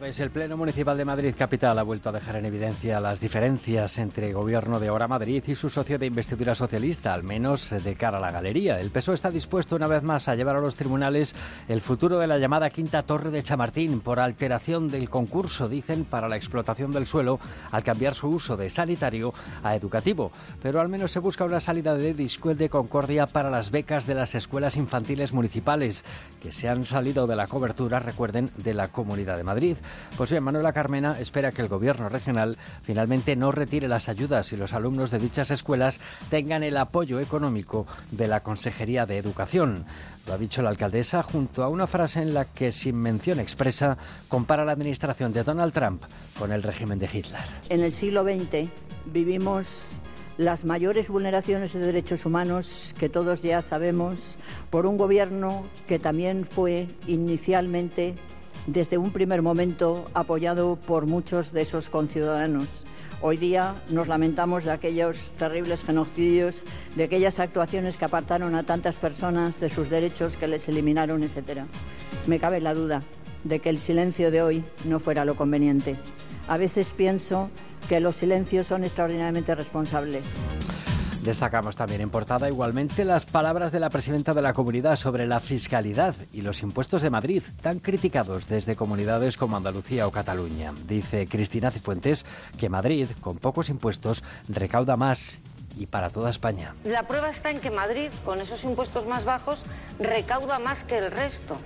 El Pleno Municipal de Madrid Capital ha vuelto a dejar en evidencia las diferencias entre el Gobierno de ahora Madrid y su socio de investidura socialista, al menos de cara a la galería. El PSOE está dispuesto una vez más a llevar a los tribunales el futuro de la llamada Quinta Torre de Chamartín por alteración del concurso, dicen, para la explotación del suelo al cambiar su uso de sanitario a educativo. Pero al menos se busca una salida de discuel de concordia para las becas de las escuelas infantiles municipales, que se han salido de la cobertura, recuerden, de la Comunidad de Madrid. Pues bien, Manuela Carmena espera que el Gobierno regional finalmente no retire las ayudas y los alumnos de dichas escuelas tengan el apoyo económico de la Consejería de Educación. Lo ha dicho la alcaldesa junto a una frase en la que, sin mención expresa, compara la administración de Donald Trump con el régimen de Hitler. En el siglo XX vivimos las mayores vulneraciones de derechos humanos que todos ya sabemos por un gobierno que también fue inicialmente desde un primer momento apoyado por muchos de esos conciudadanos. Hoy día nos lamentamos de aquellos terribles genocidios, de aquellas actuaciones que apartaron a tantas personas de sus derechos, que les eliminaron, etc. Me cabe la duda de que el silencio de hoy no fuera lo conveniente. A veces pienso que los silencios son extraordinariamente responsables. Destacamos también en portada igualmente las palabras de la presidenta de la comunidad sobre la fiscalidad y los impuestos de Madrid, tan criticados desde comunidades como Andalucía o Cataluña. Dice Cristina Cifuentes que Madrid, con pocos impuestos, recauda más y para toda España. La prueba está en que Madrid, con esos impuestos más bajos, recauda más que el resto.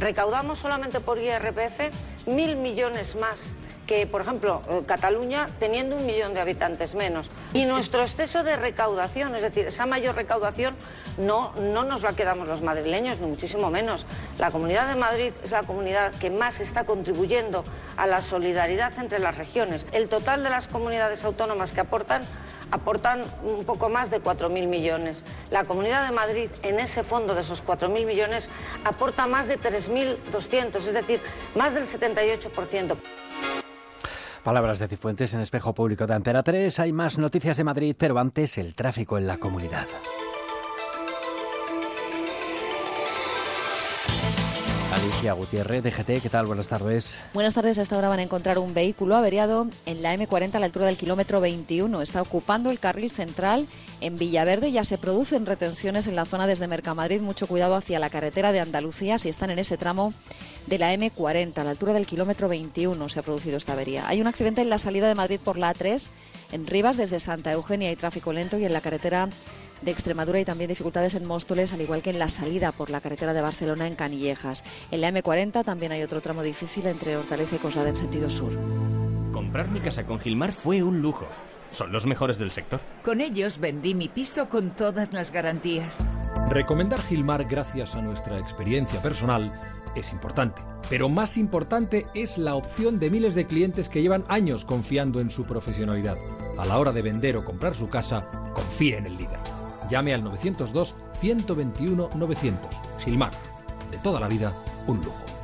Recaudamos solamente por IRPF mil millones más que, por ejemplo, eh, Cataluña teniendo un millón de habitantes menos. Y nuestro exceso de recaudación, es decir, esa mayor recaudación no, no nos la quedamos los madrileños, ni muchísimo menos. La Comunidad de Madrid es la comunidad que más está contribuyendo a la solidaridad entre las regiones. El total de las comunidades autónomas que aportan aportan un poco más de 4.000 millones. La Comunidad de Madrid, en ese fondo de esos 4.000 millones, aporta más de 3.200, es decir, más del 78%. Palabras de Cifuentes en Espejo Público de Antena 3. Hay más noticias de Madrid, pero antes el tráfico en la comunidad. Alicia Gutiérrez, DGT, ¿qué tal? Buenas tardes. Buenas tardes. A esta hora van a encontrar un vehículo averiado en la M40 a la altura del kilómetro 21. Está ocupando el carril central en Villaverde. Ya se producen retenciones en la zona desde Mercamadrid. Mucho cuidado hacia la carretera de Andalucía si están en ese tramo de la M40 a la altura del kilómetro 21 se ha producido esta avería. Hay un accidente en la salida de Madrid por la A3 en Rivas desde Santa Eugenia hay tráfico lento y en la carretera de Extremadura y también dificultades en Móstoles, al igual que en la salida por la carretera de Barcelona en Canillejas. En la M40 también hay otro tramo difícil entre Hortaleza y Coslada en sentido sur. Comprar mi casa con Gilmar fue un lujo. Son los mejores del sector. Con ellos vendí mi piso con todas las garantías. Recomendar Gilmar gracias a nuestra experiencia personal es importante, pero más importante es la opción de miles de clientes que llevan años confiando en su profesionalidad. A la hora de vender o comprar su casa, confíe en el líder. Llame al 902 121 900. Gilmar, de toda la vida, un lujo.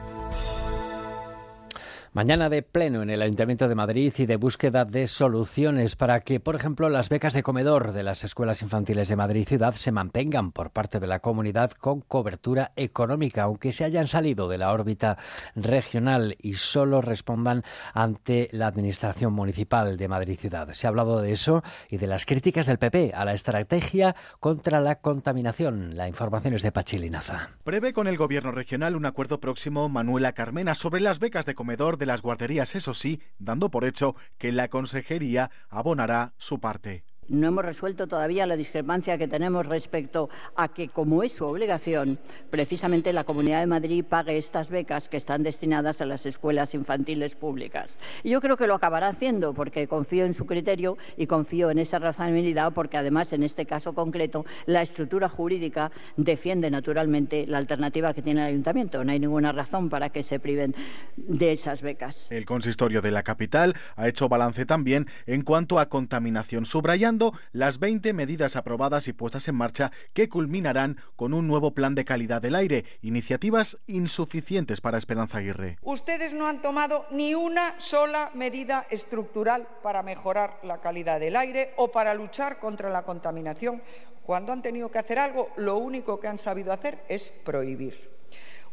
Mañana de pleno en el Ayuntamiento de Madrid y de búsqueda de soluciones para que, por ejemplo, las becas de comedor de las escuelas infantiles de Madrid Ciudad se mantengan por parte de la comunidad con cobertura económica, aunque se hayan salido de la órbita regional y solo respondan ante la Administración Municipal de Madrid Ciudad. Se ha hablado de eso y de las críticas del PP a la estrategia contra la contaminación. La información es de Pachilinaza. Prevé con el Gobierno regional un acuerdo próximo Manuela Carmena sobre las becas de comedor de las guarderías, eso sí, dando por hecho que la Consejería abonará su parte. No hemos resuelto todavía la discrepancia que tenemos respecto a que, como es su obligación, precisamente la Comunidad de Madrid pague estas becas que están destinadas a las escuelas infantiles públicas. Y yo creo que lo acabará haciendo porque confío en su criterio y confío en esa razonabilidad porque, además, en este caso concreto, la estructura jurídica defiende naturalmente la alternativa que tiene el Ayuntamiento. No hay ninguna razón para que se priven de esas becas. El consistorio de la capital ha hecho balance también en cuanto a contaminación, subrayando las 20 medidas aprobadas y puestas en marcha que culminarán con un nuevo plan de calidad del aire, iniciativas insuficientes para Esperanza Aguirre. Ustedes no han tomado ni una sola medida estructural para mejorar la calidad del aire o para luchar contra la contaminación. Cuando han tenido que hacer algo, lo único que han sabido hacer es prohibir.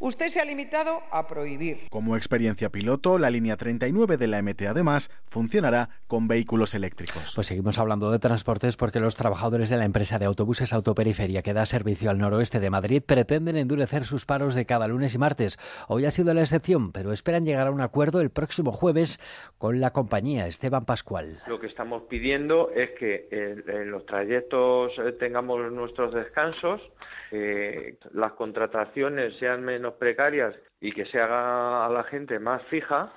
Usted se ha limitado a prohibir. Como experiencia piloto, la línea 39 de la MT además funcionará con vehículos eléctricos. Pues seguimos hablando de transportes porque los trabajadores de la empresa de autobuses Autoperiferia que da servicio al noroeste de Madrid pretenden endurecer sus paros de cada lunes y martes. Hoy ha sido la excepción, pero esperan llegar a un acuerdo el próximo jueves con la compañía Esteban Pascual. Lo que estamos pidiendo es que en, los trayectos eh, tengamos nuestros descansos, que las contrataciones sean menos precarias y que se haga a la gente más fija,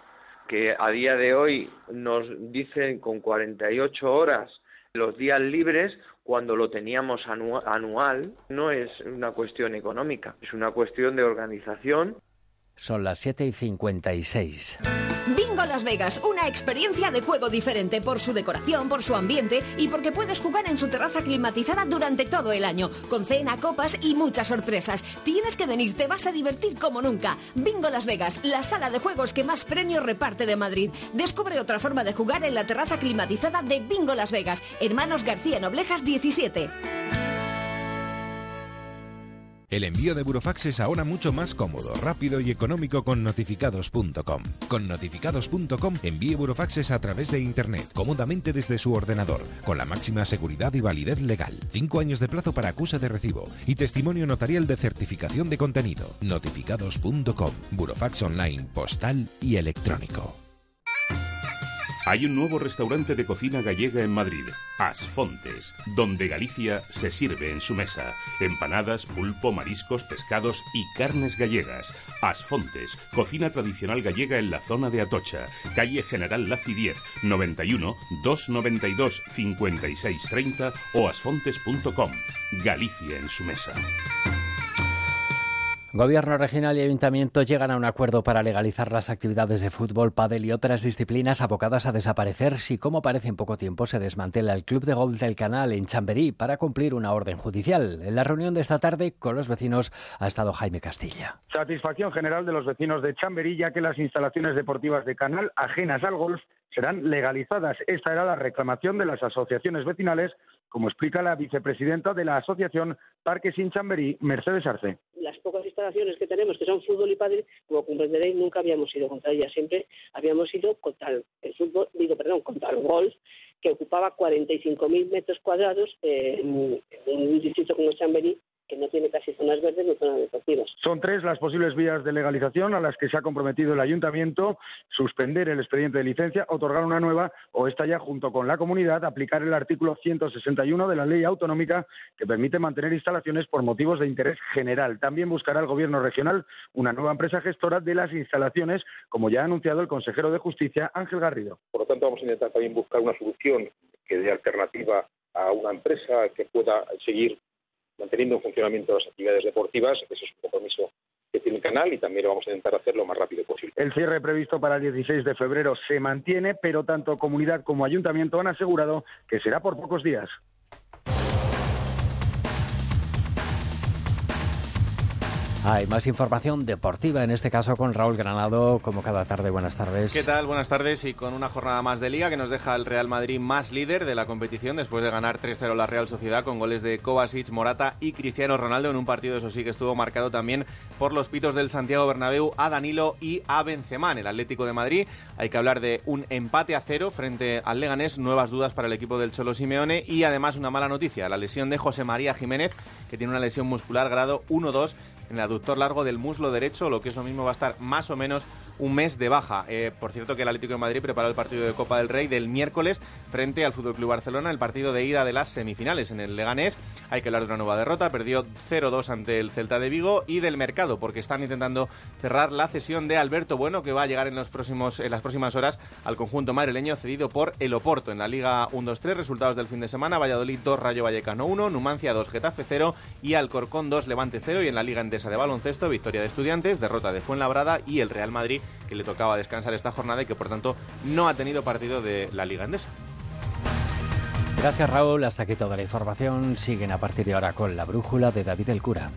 que a día de hoy nos dicen con 48 horas los días libres cuando lo teníamos anual, no es una cuestión económica, es una cuestión de organización. Son las 7 y 56. Bingo Las Vegas, una experiencia de juego diferente por su decoración, por su ambiente y porque puedes jugar en su terraza climatizada durante todo el año, con cena, copas y muchas sorpresas. Tienes que venir, te vas a divertir como nunca. Bingo Las Vegas, la sala de juegos que más premios reparte de Madrid. Descubre otra forma de jugar en la terraza climatizada de Bingo Las Vegas, Hermanos García Noblejas 17. El envío de burofax es ahora mucho más cómodo, rápido y económico con notificados.com. Con notificados.com envíe burofaxes a través de Internet, cómodamente desde su ordenador, con la máxima seguridad y validez legal. Cinco años de plazo para acuse de recibo y testimonio notarial de certificación de contenido. Notificados.com, burofax online, postal y electrónico. Hay un nuevo restaurante de cocina gallega en Madrid, Asfontes, donde Galicia se sirve en su mesa. Empanadas, pulpo, mariscos, pescados y carnes gallegas. Asfontes, cocina tradicional gallega en la zona de Atocha, calle General Laci 10, 91 292 5630 o asfontes.com. Galicia en su mesa. Gobierno regional y ayuntamiento llegan a un acuerdo para legalizar las actividades de fútbol, pádel y otras disciplinas abocadas a desaparecer si, como parece en poco tiempo, se desmantela el Club de Golf del Canal en Chamberí para cumplir una orden judicial. En la reunión de esta tarde con los vecinos ha estado Jaime Castilla. Satisfacción general de los vecinos de Chamberí, ya que las instalaciones deportivas de Canal, ajenas al golf, serán legalizadas. Esta era la reclamación de las asociaciones vecinales como explica la vicepresidenta de la Asociación Parques Sin Chamberí, Mercedes Arce. Las pocas instalaciones que tenemos, que son fútbol y padre, como comprenderéis, nunca habíamos ido contra ellas, siempre habíamos ido contra el, fútbol, digo, perdón, contra el golf, que ocupaba 45.000 metros cuadrados en, en un distrito como Chamberí, que no tiene casi zonas verdes ni zonas deportivas. Son tres las posibles vías de legalización a las que se ha comprometido el ayuntamiento, suspender el expediente de licencia, otorgar una nueva o esta ya junto con la comunidad aplicar el artículo 161 de la ley autonómica que permite mantener instalaciones por motivos de interés general. También buscará el gobierno regional una nueva empresa gestora de las instalaciones, como ya ha anunciado el consejero de Justicia Ángel Garrido. Por lo tanto, vamos a intentar también buscar una solución que dé alternativa a una empresa que pueda seguir manteniendo en funcionamiento las actividades deportivas. Ese es un compromiso que tiene el canal y también lo vamos a intentar hacer lo más rápido posible. El cierre previsto para el 16 de febrero se mantiene, pero tanto comunidad como ayuntamiento han asegurado que será por pocos días. Hay más información deportiva, en este caso con Raúl Granado, como cada tarde. Buenas tardes. ¿Qué tal? Buenas tardes y con una jornada más de liga que nos deja el Real Madrid más líder de la competición después de ganar 3-0 la Real Sociedad con goles de Kovacic, Morata y Cristiano Ronaldo en un partido, eso sí, que estuvo marcado también por los pitos del Santiago Bernabéu a Danilo y a Benzema. el Atlético de Madrid hay que hablar de un empate a cero frente al Leganés, nuevas dudas para el equipo del Cholo Simeone y además una mala noticia, la lesión de José María Jiménez, que tiene una lesión muscular grado 1-2 en el aductor largo del muslo derecho, lo que eso mismo va a estar más o menos un mes de baja. Eh, por cierto que el Atlético de Madrid preparó el partido de Copa del Rey del miércoles frente al Fútbol Club Barcelona, el partido de ida de las semifinales en el Leganés. Hay que hablar de una nueva derrota, perdió 0-2 ante el Celta de Vigo y del mercado porque están intentando cerrar la cesión de Alberto Bueno que va a llegar en los próximos en las próximas horas al conjunto madrileño cedido por el Oporto en la Liga 1-2-3, resultados del fin de semana, Valladolid 2, Rayo Vallecano 1, Numancia 2, Getafe 0 y Alcorcón 2, Levante 0 y en la Liga Endesa de baloncesto, victoria de Estudiantes, derrota de Fuenlabrada y el Real Madrid que le tocaba descansar esta jornada y que por tanto no ha tenido partido de la Liga Endesa. Gracias Raúl, hasta aquí toda la información. Siguen a partir de ahora con la brújula de David el Cura.